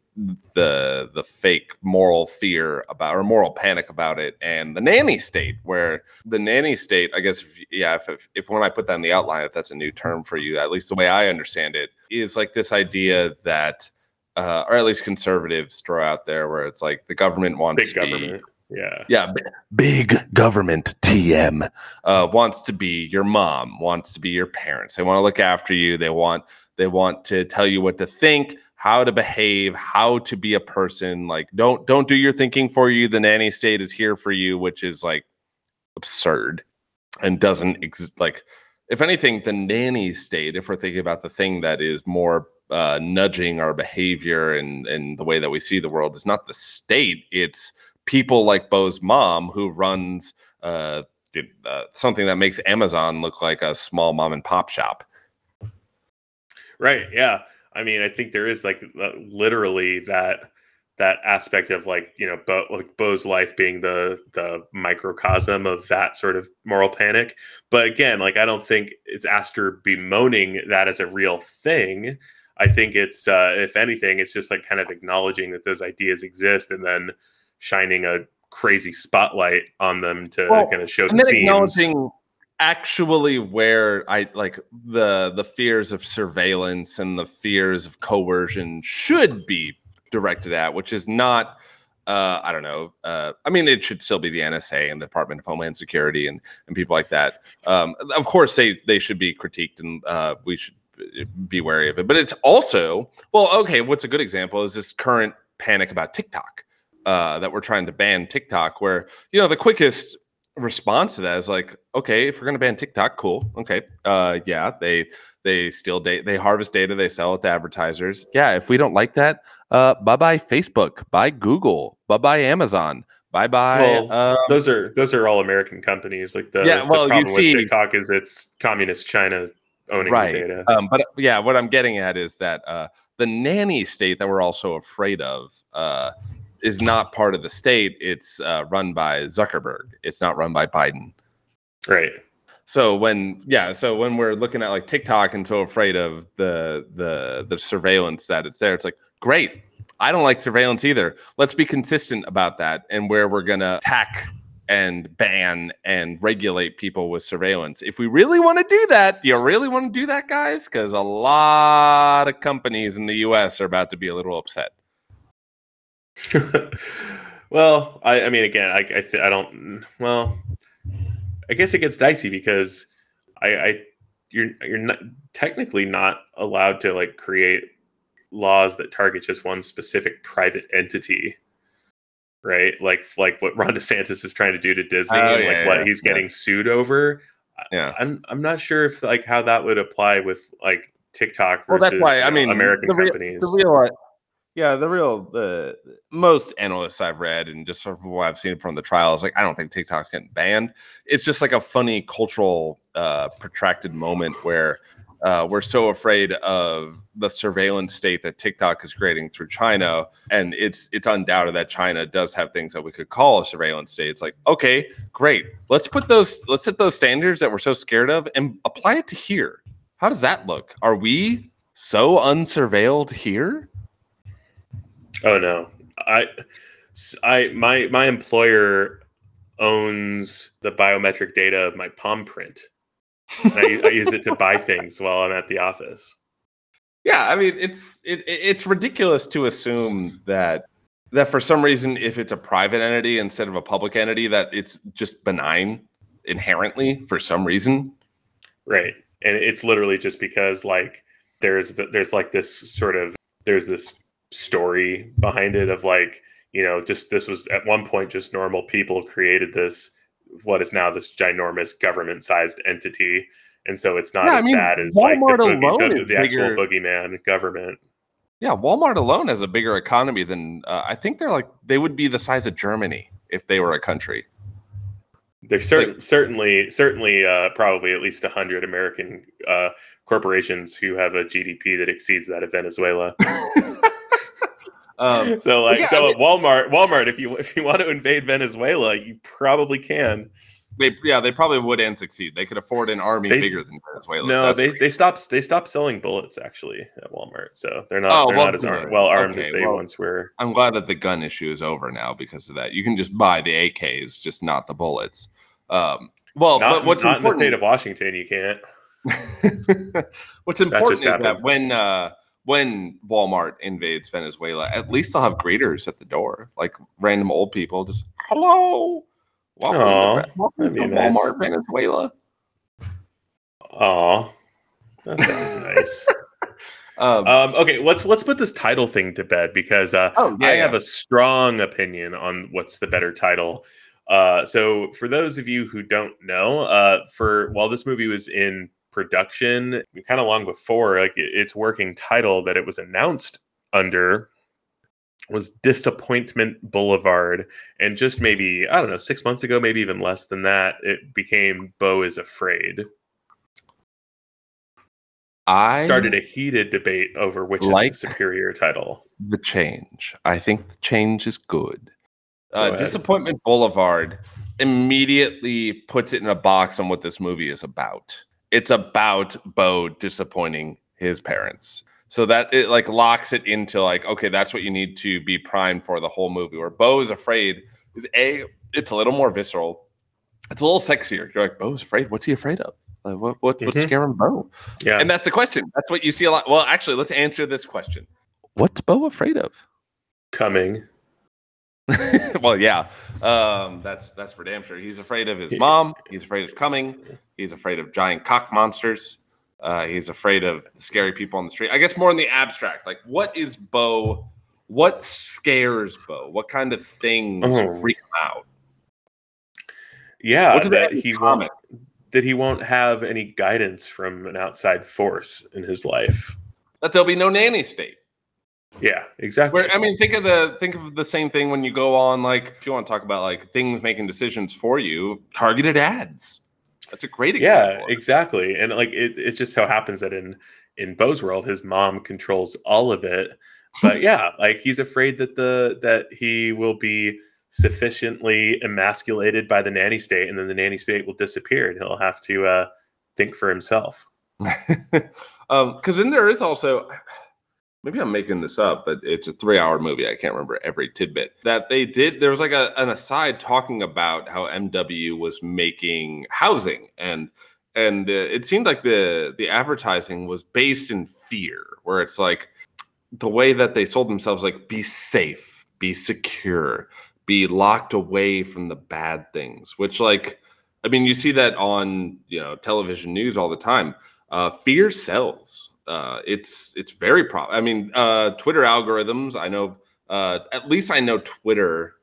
the the fake moral fear about or moral panic about it and the nanny state where the nanny state i guess if, yeah if, if if when i put that in the outline if that's a new term for you at least the way i understand it is like this idea that uh, or at least conservatives throw out there where it's like the government wants big to be government yeah yeah, big government TM uh, wants to be your mom, wants to be your parents. They want to look after you. They want they want to tell you what to think, how to behave, how to be a person. Like don't don't do your thinking for you. The nanny state is here for you, which is like absurd and doesn't exist. Like if anything, the nanny state, if we're thinking about the thing that is more uh, nudging our behavior and and the way that we see the world, is not the state. It's people like Beau's mom who runs uh, uh, something that makes Amazon look like a small mom and pop shop. right yeah i mean i think there is like uh, literally that that aspect of like you know beau like beau's life being the the microcosm of that sort of moral panic. But again like i don't think it's aster bemoaning that as a real thing. I think it's uh if anything it's just like kind of acknowledging that those ideas exist and then shining a crazy spotlight on them to Well, kind of show and the then acknowledging actually where I like the the fears of surveillance and the fears of coercion should be directed at, which is not. Uh, I don't know. Uh, I mean, it should still be the NSA and the Department of Homeland Security and, and people like that. Um, of course, they they should be critiqued and uh, we should be wary of it. But it's also well, okay. What's a good example is this current panic about TikTok uh, that we're trying to ban TikTok, where you know the quickest response to that is like, okay, if we're going to ban TikTok, cool, okay, uh, yeah, they they steal data, they harvest data, they sell it to advertisers. Yeah, if we don't like that, uh, bye bye Facebook, bye Google, bye bye Amazon, bye bye. Well, uh, those are those are all American companies. Like the, Yeah, the well, you problem see- with TikTok is it's communist China owning right. the data. Um, but yeah, what I'm getting at is that uh, the nanny state that we're also afraid of uh, is not part of the state. It's uh, run by Zuckerberg. It's not run by Biden. Right. So when yeah, so when we're looking at like TikTok and so afraid of the the the surveillance that it's there, it's like great. I don't like surveillance either. Let's be consistent about that and where we're gonna tack and ban and regulate people with surveillance. If we really want to do that, do you really want to do that, guys? Because a lot of companies in the US are about to be a little upset. well, I, I mean, again, I I, th- I don't. Well, I guess it gets dicey because I, I you're you're not technically not allowed to like create laws that target just one specific private entity. Right, like like what Ron DeSantis is trying to do to Disney, Oh, and yeah, like what yeah, he's yeah. getting sued over. Yeah. I'm I'm not sure if like how that would apply with like TikTok Well, versus that's why I mean American the real, companies. The real, yeah, the real, the most analysts I've read and just from what I've seen from the trials, like I don't think TikTok's getting banned. It's just like a funny cultural, uh, protracted moment where uh, we're so afraid of the surveillance state that TikTok is creating through China, and it's it's undoubted that China does have things that we could call a surveillance state. It's like, okay, great, let's put those let's set those standards that we're so scared of and apply it to here. How does that look? Are we so unsurveilled here? Oh no, I, I my my employer owns the biometric data of my palm print. I, I use it to buy things while I'm at the office. Yeah, I mean it's it, it- it's ridiculous to assume that that for some reason if it's a private entity instead of a public entity that it's just benign inherently for some reason. Right. And it's literally just because like there's th- there's like this sort of there's this story behind it of like, you know, just this was at one point just normal people created this what is now this ginormous government sized entity. And so it's not Yeah, I as mean, bad as Walmart like the, boogie- alone the, is the actual bigger- boogeyman government. Yeah, Walmart alone has a bigger economy than uh, I think they're like they would be the size of Germany if they were a country. There's certain, certainly, certainly, uh, probably at least hundred American uh, corporations who have a GDP that exceeds that of Venezuela. Um, So, like, yeah, so I at Walmart, Walmart, if you if you want to invade Venezuela, you probably can. they yeah they probably would and succeed. They could afford an army They- bigger than Venezuela. no, they they stopped they stopped selling bullets actually at Walmart, so they're not Oh, they're well, not as ar- well armed as they well- once were. I'm glad that the gun issue is over now because of that. You can just buy the AKs, just not the bullets. Um, well, Not, but what's not in the state of Washington, you can't. what's important is happened. that when uh, when Walmart invades Venezuela, at least they'll have greeters at the door, like random old people, just hello, welcome, Aw, to, welcome to nice. Walmart, Venezuela. Aw, that sounds nice. Um, Um, okay, let's let's put this title thing to bed because uh, oh, yeah, I yeah. have a strong opinion on what's the better title. Uh, so, for those of you who don't know, uh, for while this movie was in production, kind of long before, like its working title that it was announced under was Disappointment Boulevard, and just maybe I don't know, six months ago, maybe even less than that, it became Beau is Afraid. I Started a heated debate over which like- is the superior title. the change. I think the change is good. Uh, ahead. Disappointment Boulevard immediately puts it in a box on what this movie is about. It's about Beau disappointing his parents. So that it like locks it into like, okay, that's what you need to be primed for the whole movie. Where Beau is afraid is a, it's a little more visceral. It's a little sexier. You're like, Beau's afraid. What's he afraid of? Like, what, what what's Mhm. scaring Beau? Yeah. And that's the question. That's what you see a lot. Well, actually, let's answer this question. What's Beau afraid of? coming. well, yeah, um, that's that's for damn sure. He's afraid of his mom. He's afraid of coming. He's afraid of giant cock monsters. Uh, he's afraid of scary people on the street. I guess more in the abstract. Like, what is Beau? What scares Beau? What kind of things Oh. freak him out? Yeah, what do they that he won't that he won't have any guidance from an outside force in his life. That there'll be no nanny state. Yeah, exactly. Where I mean, think of the think of the same thing when you go on like if you want to talk about like things making decisions for you, targeted ads. That's a great example. yeah, exactly. And like it, it just so happens that in in Beau's world, his mom controls all of it. But yeah, like he's afraid that the that he will be sufficiently emasculated by the nanny state, and then the nanny state will disappear, and he'll have to uh, think for himself. um because then there is also maybe i'm making this up but it's a three hour movie. I can't remember every tidbit that they did. There was like a, an aside talking about how mw was making housing and and uh, it seemed like the the advertising was based in fear where it's like the way that they sold themselves like be safe be secure be locked away from the bad things which like i mean you see that on you know television news all the time. Uh, fear sells. Uh, it's it's very pro. I mean, uh, Twitter algorithms. I know. Uh, at least I know Twitter.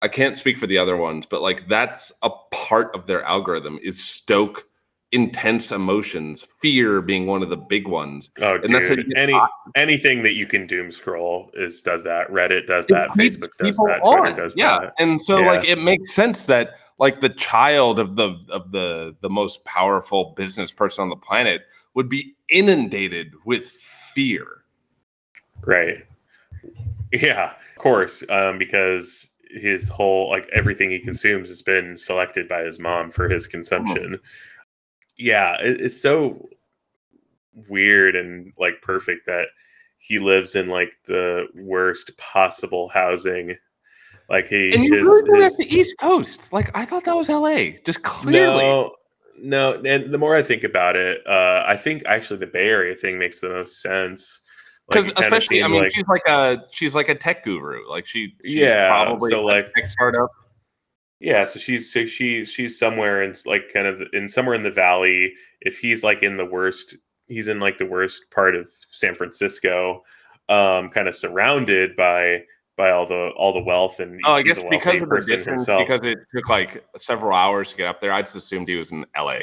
I can't speak for the other ones, but like that's a part of their algorithm is stoke intense emotions, fear being one of the big ones. Oh, And that's dude, you any hot. anything that you can doom scroll is does that. Reddit does that. Facebook does people that. Twitter does yeah. that. And so Yeah. like it makes sense that like the child of the of the the most powerful business person on the planet would be inundated with fear. Right. Yeah, of course, um, because his whole like everything he consumes has been selected by his mom for his consumption. Yeah, it, it's so weird and like perfect that he lives in like the worst possible housing. Like he And you his, really do his- the East Coast. Like I thought that was LA. Just clearly. no, no. And the more I think about it, uh, I think actually the Bay Area thing makes the most sense. Because kinda especially, I mean, like- she's like a she's like a tech guru. Like she, she's Yeah, probably so, a like- tech startup. Yeah, so she's so she she's somewhere in like kind of in somewhere in the valley. If he's like in the worst, he's in like the worst part of San Francisco, um, kind of surrounded by by all the all the wealth and Oh, I guess because of the distance, himself. because it took like several hours to get up there. I just assumed he was in LA.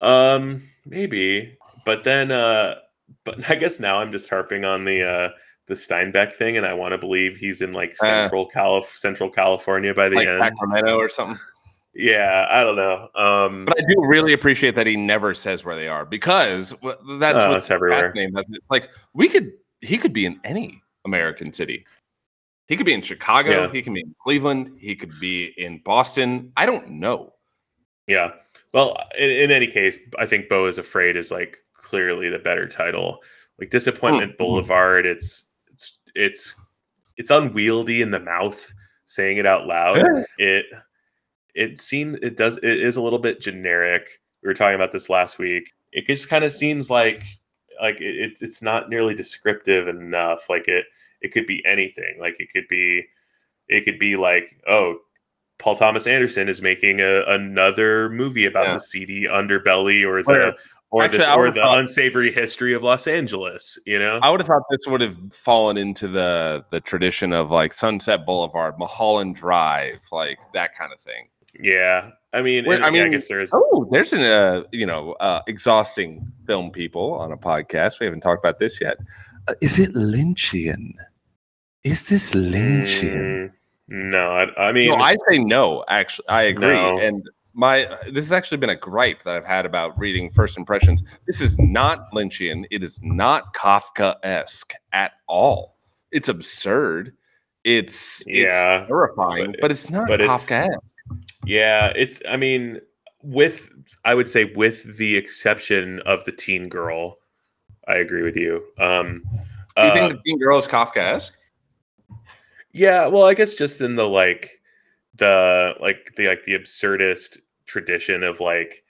Um, maybe, but then, uh, but I guess now I'm just harping on the uh the Steinbeck thing, and I want to believe he's in like Uh, Central Calif Central California by the like end. Sacramento or something. Yeah, I don't know. Um, But I do really appreciate that he never says where they are because that's Oh, what's everywhere. doesn't it? It's like we could, he could be in any American city. He could be in Chicago. Yeah. He can be in Cleveland. He could be in Boston. I don't know. Yeah. Well, in, in any case, I think Beau is Afraid is like clearly the better title. Like Disappointment Mhm. Boulevard, it's it's it's it's unwieldy in the mouth saying it out loud. it it seems it does it is a little bit generic. We were talking about this last week. It just kind of seems like like it, it's not nearly descriptive enough. Like it it could be anything. Like it could be it could be like oh Paul Thomas Anderson is making a, another movie about Yeah. the seedy underbelly or the or Actually, the or the thought- unsavory history of Los Angeles. You know, I would have thought this would have fallen into the the tradition of like Sunset Boulevard, Mulholland Drive, like that kind of thing. yeah. I mean, and- I yeah, I mean, guess there's Oh, there's an uh, you know uh, exhausting film people on a podcast. We haven't talked about this yet. Uh, is it Lynchian? Is this Lynchian? Mm, no, I, I mean, no, I say no. Actually, I agree. No. And my this has actually been a gripe that I've had about reading First Impressions. This is not Lynchian. It is not Kafka esque at all. It's absurd. It's Yeah, it's terrifying, but- but, it's not but Kafka esque. yeah, it's. I mean, with I would say with the exception of the teen girl, I agree with you. Um, Do you uh, think the Teen Girl is Kafka esque? Yeah, well, I guess just in the like the like the like the absurdist tradition of like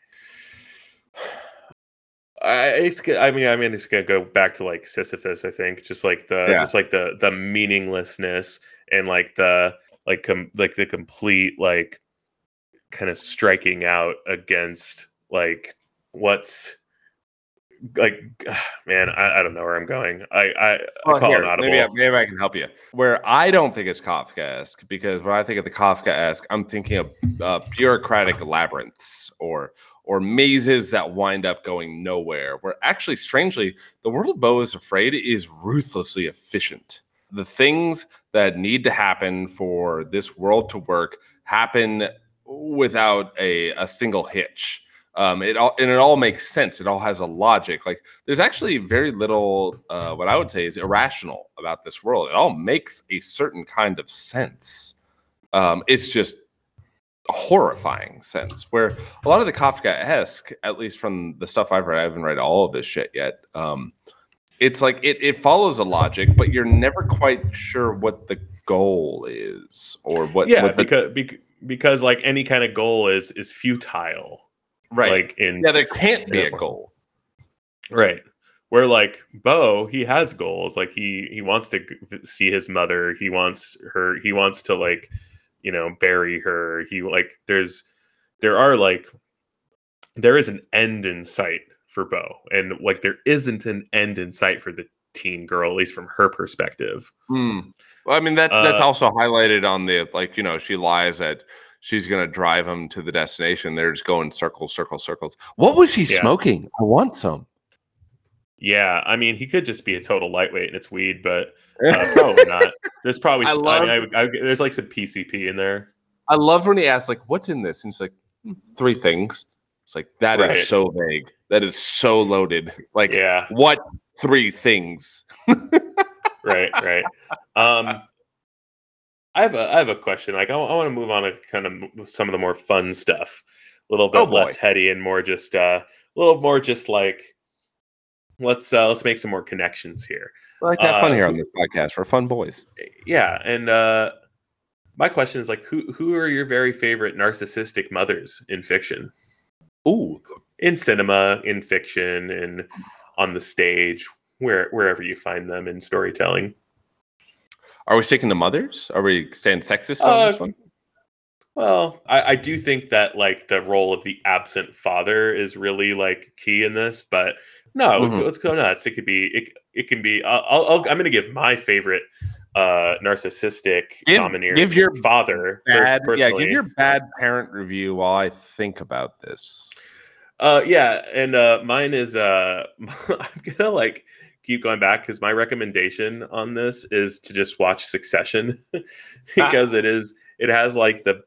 I it's, I mean I mean it's gonna go back to like Sisyphus I think just like the Yeah. just like the the meaninglessness and like the like com- like the complete like kind of striking out against like what's like man I, I don't know where I'm going I I, I Well, call here, audible maybe, I, maybe I can help you. Where I don't think it's Kafkaesque, because when I think of the Kafkaesque, I'm thinking of uh, bureaucratic labyrinths or or mazes that wind up going nowhere. Where actually, strangely, the world of Beau is Afraid is ruthlessly efficient. The things that need to happen for this world to work happen without a, a single hitch. Um, it all and it all makes sense. It all has a logic. Like there's actually very little uh, what I would say is irrational about this world. It all makes a certain kind of sense. Um, it's just a horrifying sense where a lot of the Kafka-esque, at least from the stuff I've read, I haven't read all of his shit yet. Um, it's like it, it follows a logic, but you're never quite sure what the goal is or what, yeah what the because bec- because like any kind of goal is is futile right. like in yeah, there can't be a goal. right. Where like beau he has goals. Like he he wants to see his mother. He wants her he wants to like you know bury her. He like there's there are like there is an end in sight for beau. And like there isn't an end in sight for the teen girl at least from her perspective. Hmm. Well, I mean, that's that's Uh, also highlighted on the like, you know, she lies at she's gonna drive him to the destination. They're just going circles, circles, circles. What was he Yeah. smoking? I want some. Yeah, I mean, he could just be a total lightweight and it's weed, but uh, probably not. There's probably I I mean, I I there's like some PCP in there. I love when he asks, like, what's in this? And he's like, "Hmm, three things. It's like that is Right. so vague. That is so loaded. Like, Yeah, what three things? right, right. Um, I have a I have a question. Like, I, want to move on to kind of some of the more fun stuff, a little bit Oh, less heady and more just uh, a little more just like let's uh, let's make some more connections here. I like to have fun Uh, here on this podcast. We're fun boys. Yeah, and uh, my question is like, who who are your very favorite narcissistic mothers in fiction? Ooh, in cinema, in fiction, and on the stage, where wherever you find them in storytelling. Are we sticking to mothers? Are we staying sexist on this Uh, one? Well, I, I do think that like the role of the absent father is really like key in this, but no, Mhm. let's go nuts. It could be it. It can be. I'll, I'll, I'll- I'm going to give my favorite uh narcissistic Give- domineering give your father Bad, first, yeah, give your bad parent review while I think about this. Uh, yeah, and uh, mine is uh, I'm gonna like keep going back because my recommendation on this is to just watch Succession because it is it has like the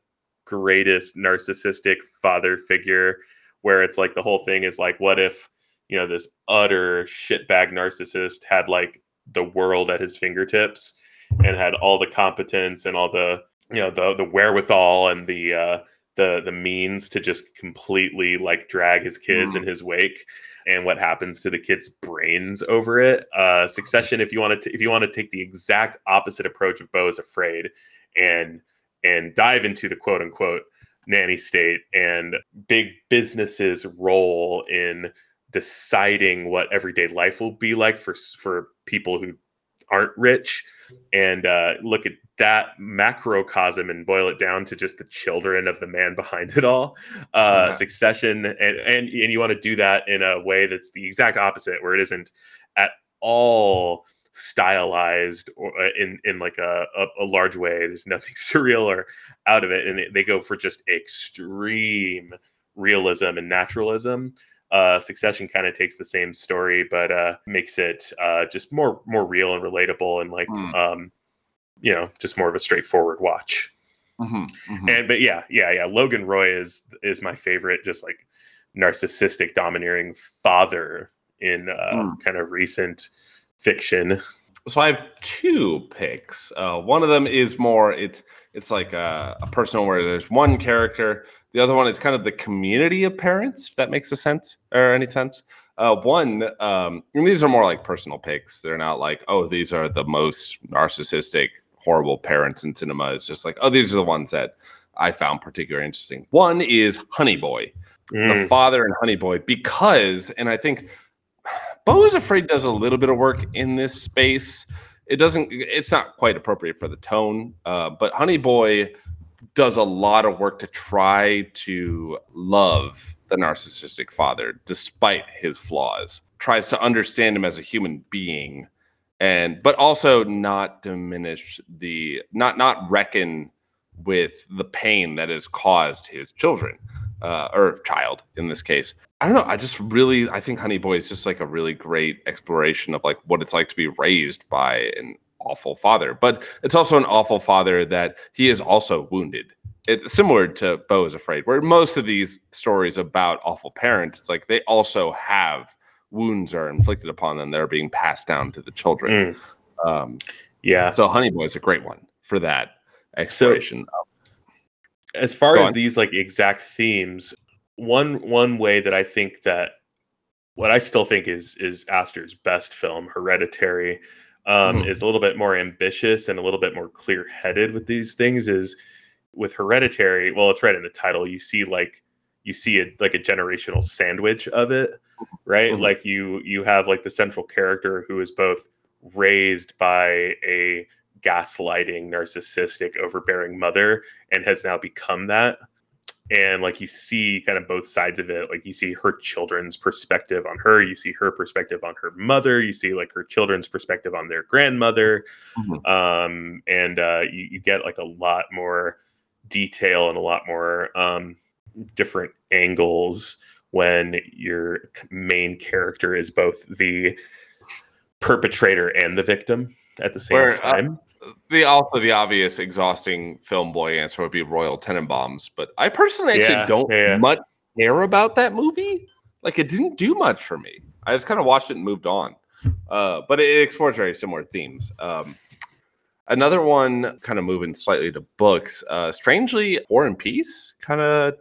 greatest narcissistic father figure where it's like the whole thing is like what if you know this utter shitbag narcissist had like the world at his fingertips and had all the competence and all the you know the the wherewithal and the uh the the means to just completely like drag his kids in his wake and what happens to the kids brains over it. Uh succession if you want to if you want to take the exact opposite approach of beau is afraid and and dive into the quote unquote nanny state and big businesses role in deciding what everyday life will be like for for people who aren't rich. And uh, look at that macrocosm and boil it down to just the children of the man behind it all uh, Yeah. succession and, and and you want to do that in a way that's the exact opposite where it isn't at all stylized or uh, in in like a, a, a large way there's nothing surreal or out of it and it, they go for just extreme realism and naturalism uh, Succession kind of takes the same story, but uh, makes it uh, just more more real and relatable, and like Hmm. um, you know, just more of a straightforward watch. Mhm, mhm. And but yeah, yeah, yeah. Logan Roy is is my favorite, just like narcissistic, domineering father in uh, Hmm. kind of recent fiction. so I have two picks. Uh, one of them is more it's it's like a, a personal where there's one character. The other one is kind of the community of parents, if that makes a sense or any sense. Uh, one, um, and these are more like personal picks. They're not like, oh, these are the most narcissistic, horrible parents in cinema. is just like, oh, these are the ones that I found particularly interesting. One is Honey Boy the Mm, father and Honey Boy because, and I think Beau is Afraid does a little bit of work in this space. It doesn't, it's not quite appropriate for the tone, uh, but Honey Boy does a lot of work to try to love the narcissistic father despite his flaws, tries to understand him as a human being and but also not diminish the not not reckon with the pain that has caused his children uh, or child in this case. I don't know. I just really I think Honey Boy is just like a really great exploration of like what it's like to be raised by an awful father, but it's also an awful father that he is also wounded. It's similar to Beau is Afraid, where most of these stories about awful parents, it's like they also have wounds are inflicted upon them that are being passed down to the children. mm, Um, yeah. so Honey Boy is a great one for that exploration. as far Go as on. these like exact themes one one way that i think that what i still think is is aster's best film hereditary um Mhm. is a little bit more ambitious and a little bit more clear-headed with these things is with hereditary well it's right in the title you see like you see it like a generational sandwich of it right Mhm. like you you have like the central character who is both raised by a gaslighting narcissistic overbearing mother and has now become that and like you see kind of both sides of it like you see her children's perspective on her you see her perspective on her mother you see like her children's perspective on their grandmother Mhm. um and uh you, you get like a lot more detail and a lot more um, different angles when your main character is both the perpetrator and the victim at the same Where, uh, time. The also the obvious exhausting film boy answer would be Royal Tenenbaums, but I personally actually Yeah, don't yeah. much care about that movie. Like it didn't do much for me. I just kind of watched it and moved on. Uh, but it explores very similar themes. Um, another one, kind of moving slightly to books. Uh, strangely, War and Peace kind of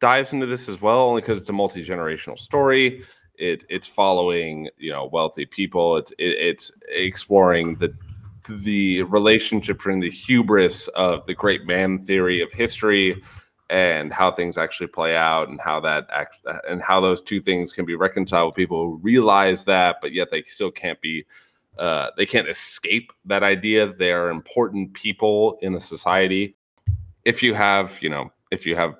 dives into this as well, only because it's a multi generational story. It it's following you know wealthy people. It's it, it's exploring the the relationship between the hubris of the great man theory of history and how things actually play out and how that act and how those two things can be reconciled with people who realize that but yet they still can't be uh, they can't escape that idea they are important people in a society if you have you know if you have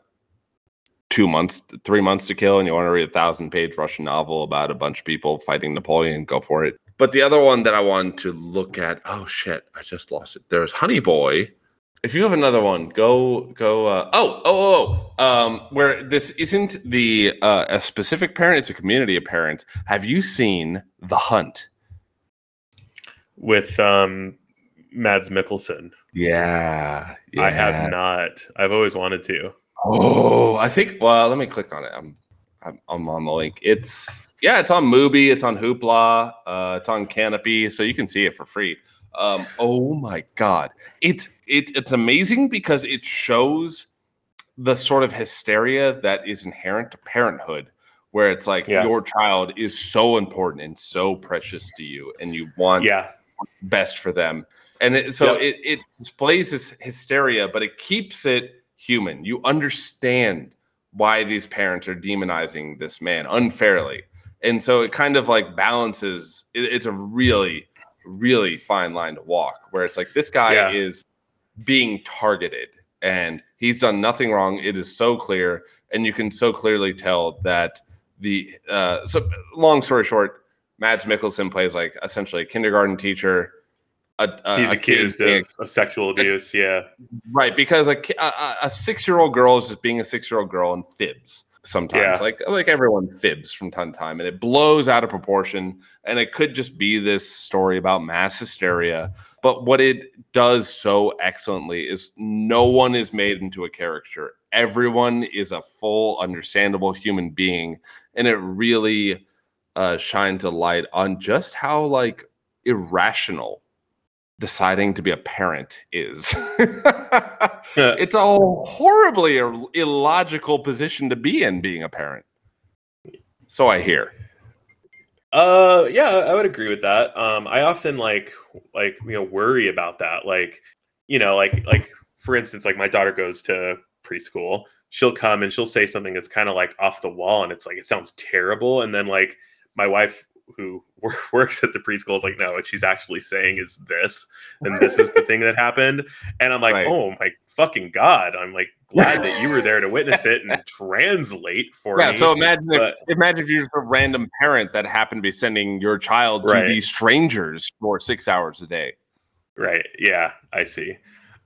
two months three months to kill and you want to read a thousand page russian novel about a bunch of people fighting napoleon go for it but the other one that i wanted to look at oh shit i just lost it there's honey boy if you have another one go go uh, oh oh oh oh, um where this isn't the uh, a specific parent it's a community of parents have you seen the hunt with um, Mads Mikkelsen. yeah, I have not. I've always wanted to. Oh, I think. Well, let me click on it. I'm, I'm, I'm on the link. It's yeah, it's on Mubi. It's on Hoopla. Uh, it's on Canopy, so you can see it for free. Um, oh my god, it's it's it's amazing because it shows the sort of hysteria that is inherent to parenthood, where it's like Yeah. your child is so important and so precious to you, and you want Yeah, best for them. And it, so Yep. it, it displays this hysteria, but it keeps it human. You understand why these parents are demonizing this man unfairly. And so it kind of like balances, it, it's a really, really fine line to walk where it's like this guy Yeah. is being targeted and he's done nothing wrong. It is so clear. And you can so clearly tell that the, uh, so long story short, Mads Mikkelsen plays like essentially a kindergarten teacher. A, a, he's a accused of, of sexual abuse. Yeah, right because a, a, a six-year-old girl is just being a six-year-old girl and fibs sometimes Yeah. like like everyone fibs from time to time and it blows out of proportion and it could just be this story about mass hysteria but what it does so excellently is no one is made into a caricature everyone is a full understandable human being and it really uh, shines a light on just how like irrational deciding to be a parent is. it's a horribly illogical position to be in being a parent. So I hear. Uh, yeah, I would agree with that. Um, I often like like you know worry about that. Like, you know, like like for instance, like my daughter goes to preschool. She'll come and she'll say something that's kind of like off the wall, and it's like it sounds terrible. And then like my wife who works at the preschool is like, no, what she's actually saying is this, and this is the thing that happened. And I'm like, Right. oh my fucking god! I'm like glad that you were there to witness it and translate for Yeah, me. so imagine if, imagine if you're just a random parent that happened to be sending your child to Right. these strangers for six hours a day. Right. Yeah, I see.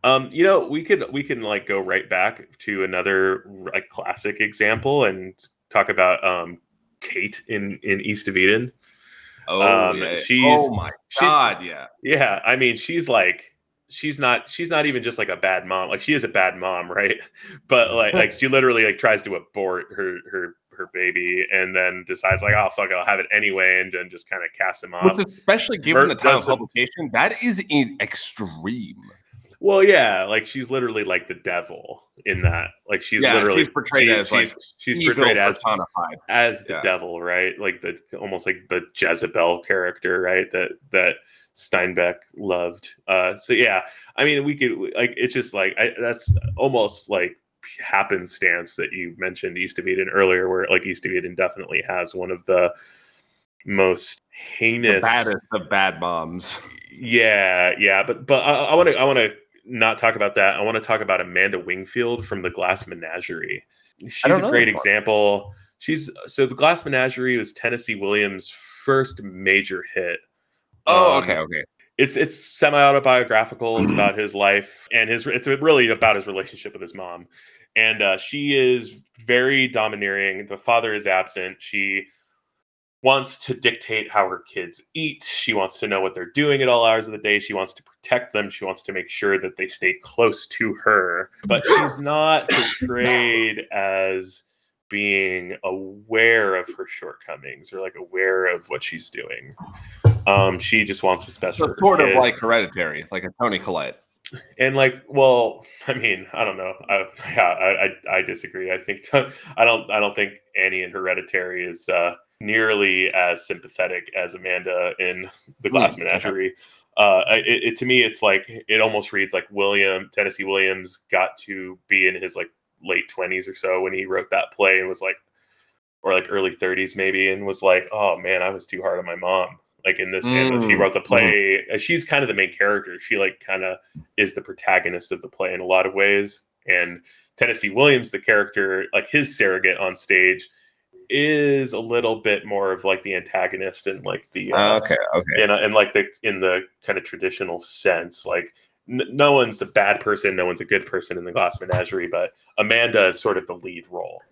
Um, you know, we could we can like go right back to another like classic example and talk about um Kate in in East of Eden. Oh, Um, yeah. she's- oh my she's- god, yeah. Yeah, I mean, she's like she's not she's not even just like a bad mom. Like she is a bad mom, right? But like like she literally like tries to abort her her her baby and then decides like, oh fuck, it, I'll have it anyway, and then just kind of casts him off. Which especially given the time of publication, that is in extreme. Well, yeah, like she's literally like the devil in that. Like she's Yeah, literally she's portrayed she- as, like, she's, she's portrayed as personified. as the Yeah. devil, right? Like the almost like the Jezebel character, right? That that Steinbeck loved. Uh, so yeah, I mean, we could like it's just like I, that's almost like happenstance that you mentioned East of Eden earlier, where like East of Eden definitely has one of the most The heinous baddest of bad moms. yeah, yeah, but but I want to I want to not talk about that. I want to talk about Amanda Wingfield from the Glass Menagerie. She's a great example. She's so the Glass Menagerie was Tennessee Williams' first major hit. Oh, Um, okay, okay. it's it's semi autobiographical. It's Mhm. about his life and his. It's really about his relationship with his mom, and uh, she is very domineering. The father is absent. She wants to dictate how her kids eat. She wants to know what they're doing at all hours of the day. She wants to protect them. She wants to make sure that they stay close to her. But she's not portrayed as being aware of her shortcomings or like aware of what she's doing. Um, she just wants what's best for her sort of like Hereditary, like a Toni Collette. and like well i mean i don't know i yeah i i, I disagree i think i don't i don't think annie in hereditary is uh nearly as sympathetic as amanda in the glass Hmm, menagerie. Uh it, it to me it's like it almost reads like william tennessee williams got to be in his like late 20s or so when he wrote that play and was like or like early 30s maybe and was like oh man i was too hard on my mom. Like in this and she Mm, wrote the play uh, she's kind of the main character. She like kind of is the protagonist of the play in a lot of ways. And tennessee williams the character like his surrogate on stage is a little bit more of like the antagonist and like the uh, okay, okay. in, a, in like the in the kind of traditional sense like n- no one's a bad person no one's a good person in the glass menagerie but amanda is sort of the lead role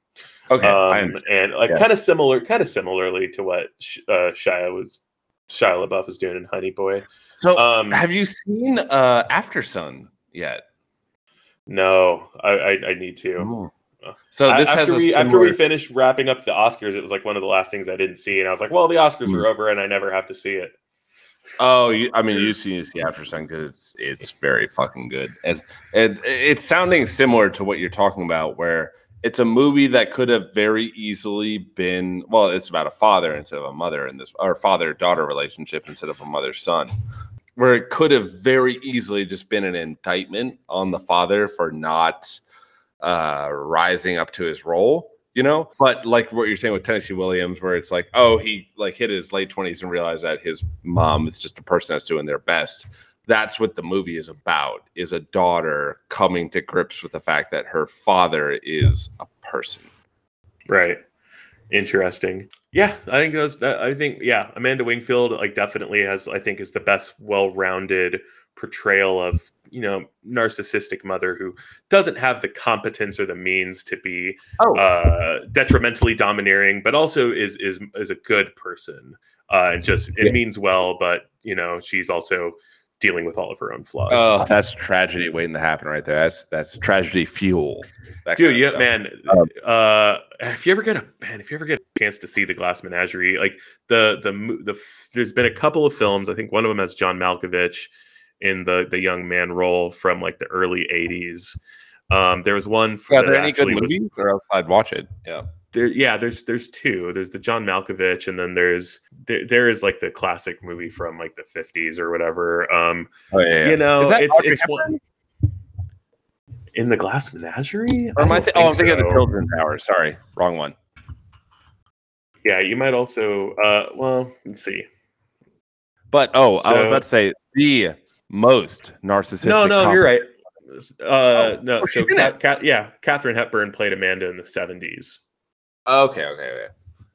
Okay, um, and like Yeah. kind of similar kind of similarly to what Sh- uh, shia was shia labeouf is doing in honey boy So, um have you seen uh, After Sun yet? no i i, I need to So this A- has after we, after we finished wrapping up the oscars it was like one of the last things i didn't see and i was like well the oscars Hmm. are over and i never have to see it Oh, you, I mean, you see, see After Sun because it's it's very fucking good, and and it's sounding similar to what you're talking about, where it's a movie that could have very easily been. Well, it's about a father instead of a mother in this, or father daughter relationship instead of a mother son, where it could have very easily just been an indictment on the father for not uh rising up to his role you know but like what you're saying with tennessee williams where it's like oh he like hit his late 20s and realized that his mom is just a person that's doing their best that's what the movie is about is a daughter coming to grips with the fact that her father is a person Right. Interesting. Yeah, I think those. that- I think yeah, Amanda Wingfield like definitely has. I think is the best well-rounded portrayal of you know narcissistic mother who doesn't have the competence or the means to be Oh. uh, detrimentally domineering, but also is is is a good person. Uh, and just it Yeah. means well, but you know she's also dealing with all of her own flaws. oh that's tragedy waiting to happen right there that's that's tragedy fuel dude yeah stuff. man Um, uh if you ever get a man if you ever get a chance to see the glass menagerie like the the mo- the there's been a couple of films i think one of them has john malkovich in the the young man role from like the early 80s um there was one f- are there any good actually was- movies? Or else i'd watch it. Yeah. There yeah there's there's two. There's the john malkovich and then there's there, there is like the classic movie from like the 50s or whatever. Um oh yeah, you know Is that it's Audrey it's one in the glass menagerie? Or am I don't thi- oh i'm think thinking of the so. children's hour sorry wrong one. Yeah, you might also. Uh, well, let's see. But oh, I was about to say the most narcissistic. No, no, you're right. Uh, Oh, no, so she's in Ca- it. Ca- yeah, Katharine Hepburn played Amanda in the '70s. Okay, okay, okay.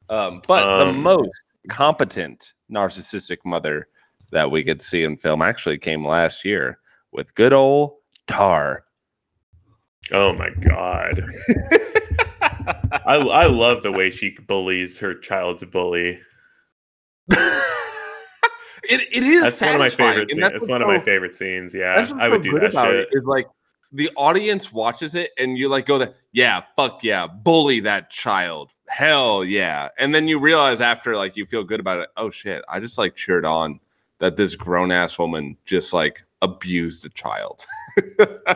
Um, but the Um, most competent narcissistic mother that we could see in film actually came last year with good old Tar. Oh my god, I I love the way she bullies her child's bully. it, it is That's one of my favorite. Scenes. that's It's what's one of my favorite scenes. Yeah, That's I would so do that shit. it is like the audience watches it and you like go there, yeah, fuck yeah, bully that child. Hell yeah. And then you realize after like you feel good about it, oh shit, I just like cheered on that this grown ass woman just like abused a child.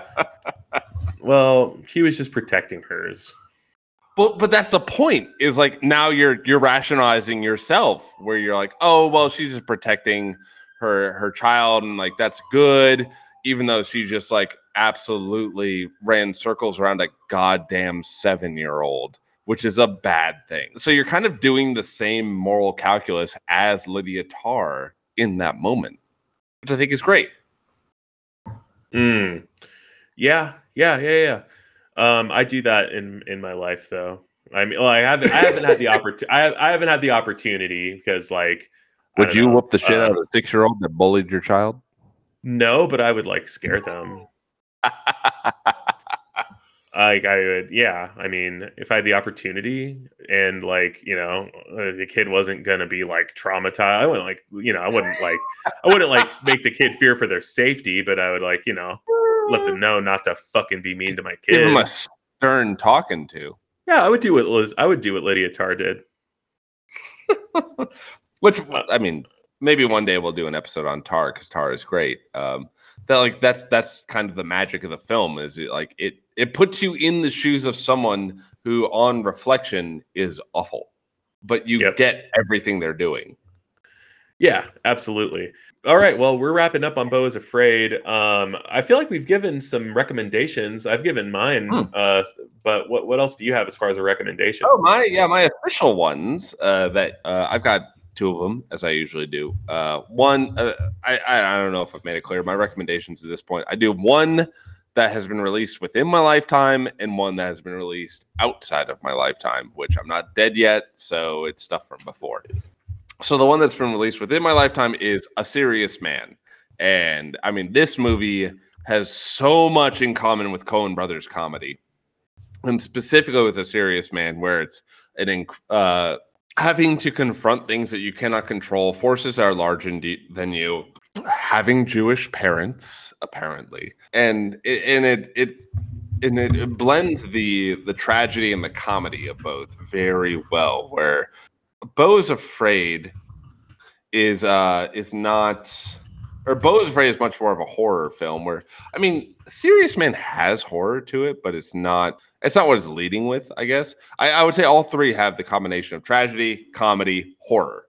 Well, she was just protecting hers. But but that's the point. Is like now you're you're rationalizing yourself where you're like, oh well, she's just protecting her her child and like that's good, even though she just like absolutely ran circles around a goddamn seven year old, which is a bad thing. So you're kind of doing the same moral calculus as Lydia Tár in that moment, which I think is great. Mm. Yeah, yeah, yeah, yeah. Um, I do that in in my life though. I mean, well, I haven't I haven't had the opportunity. I, I haven't had the opportunity because like. Would you know, whoop the shit uh, out of a six year old that bullied your child? No, but I would like scare them. Like I would, yeah. I mean, if I had the opportunity and like, you know, uh, the kid wasn't gonna be like traumatized, I wouldn't like, you know, I wouldn't like, I wouldn't like make the kid fear for their safety, but I would like, you know, let them know not to fucking be mean to my Give kid. him a stern talking to. yeah, I would do what Liz, I would do what Lydia Tár did. Which I mean, maybe one day we'll do an episode on Tar because Tar is great. Um, that like that's that's kind of the magic of the film is it like it it puts you in the shoes of someone who, on reflection, is awful, but you Yep. get everything they're doing. Yeah, absolutely. All right. Well, we're wrapping up on Beau is Afraid. Um, I feel like we've given some recommendations. I've given mine. Hmm. Uh, but what, what else do you have as far as a recommendation? Oh my, yeah, my official ones. Uh, that uh, I've got two of them as I usually do. Uh, one, uh, I, I I don't know if I've made it clear. My recommendations at this point, I do one that has been released within my lifetime and one that has been released outside of my lifetime, which I'm not dead yet, so it's stuff from before. So the one that's been released within my lifetime is A Serious Man, and I mean this movie has so much in common with Coen Brothers comedy. And specifically with a serious man where it's an inc- uh, having to confront things that you cannot control forces are larger than- you having jewish parents apparently. And it, and it it and it blends the the tragedy and the comedy of both very well where beau is afraid is uh is not or beau is afraid is much more of a horror film where i mean serious man has horror to it but it's not it's not what it's leading with, I guess. I, I would say all three have the combination of tragedy, comedy, horror,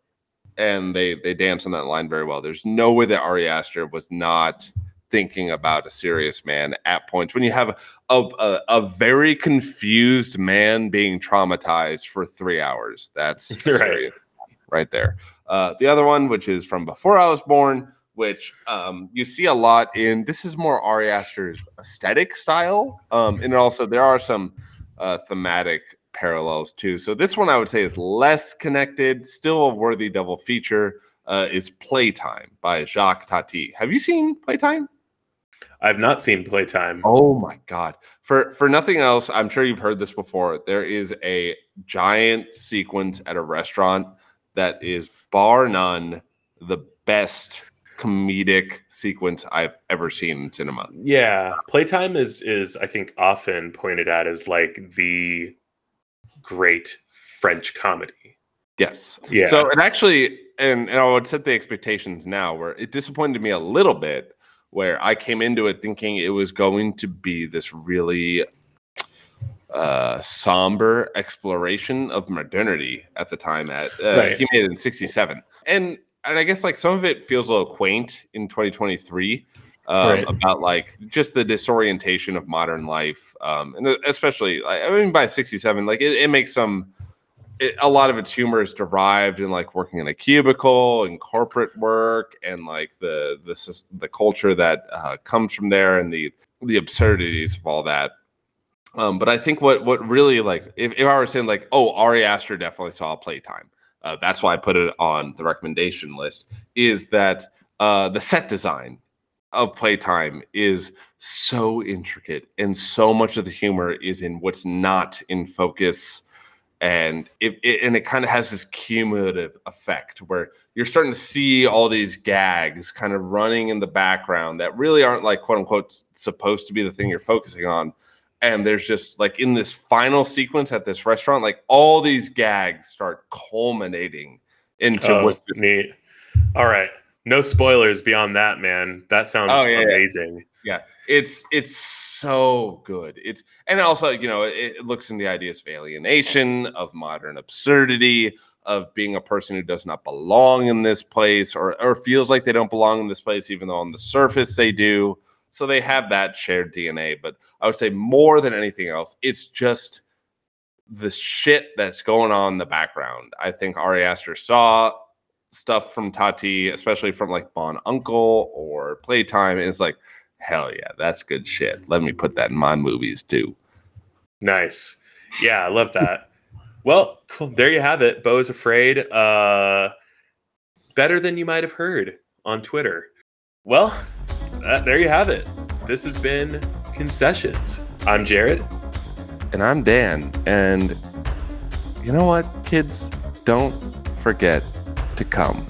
and they they dance on that line very well. There's no way that Ari Aster was not thinking about a serious man at points when you have a, a, a very confused man being traumatized for three hours. That's Right. right there. Uh, the other one, which is from before I was born, which um, you see a lot in. This is more Ari Aster's aesthetic style, um, and also there are some uh, thematic parallels too. So this one I would say is less connected, still a worthy double feature. Uh, is Playtime by Jacques Tati. Have you seen Playtime? I've not seen Playtime. Oh my god! For for nothing else, I'm sure you've heard this before. There is a giant sequence at a restaurant that is bar none the best comedic sequence I've ever seen in cinema. Yeah, Playtime is is I think often pointed at as like the great French comedy. Yes. Yeah. So it actually, and, and I would set the expectations now where it disappointed me a little bit, where I came into it thinking it was going to be this really uh, somber exploration of modernity at the time. At uh, Right. he made it in '67, and and I guess like some of it feels a little quaint in 2023. Um, Right. About like just the disorientation of modern life, um, and especially I I mean by '67, like it, it makes some it, a lot of its humor is derived in like working in a cubicle and corporate work and like the the the culture that uh, comes from there and the the absurdities of all that. Um, but I think what what really like if, if I were saying like oh Ari Aster definitely saw Playtime, uh, that's why I put it on the recommendation list. Is that uh, the set design of Playtime is so intricate and so much of the humor is in what's not in focus and it, it and it kind of has this cumulative effect where you're starting to see all these gags kind of running in the background that really aren't like quote unquote supposed to be the thing you're focusing on and there's just like in this final sequence at this restaurant like all these gags start culminating into Oh, what's neat. All right. No spoilers beyond that, man. That sounds Oh, yeah, yeah. Amazing. it's it's so good it's and also you know it, it looks in the ideas of alienation of modern absurdity of being a person who does not belong in this place or or feels like they don't belong in this place even though on the surface they do so they have that shared dna but i would say more than anything else it's just the shit that's going on in the background i think ari aster saw stuff from tati especially from like mon oncle or playtime and it's like Hell yeah, that's good shit. Let me put that in my movies too. Nice. Yeah, I love that. well, cool. there you have it. Beau is afraid. Uh better than you might have heard on Twitter. Well, uh, there you have it. This has been Concessions. I'm Jared. And I'm Dan. And you know what, kids? Don't forget to come.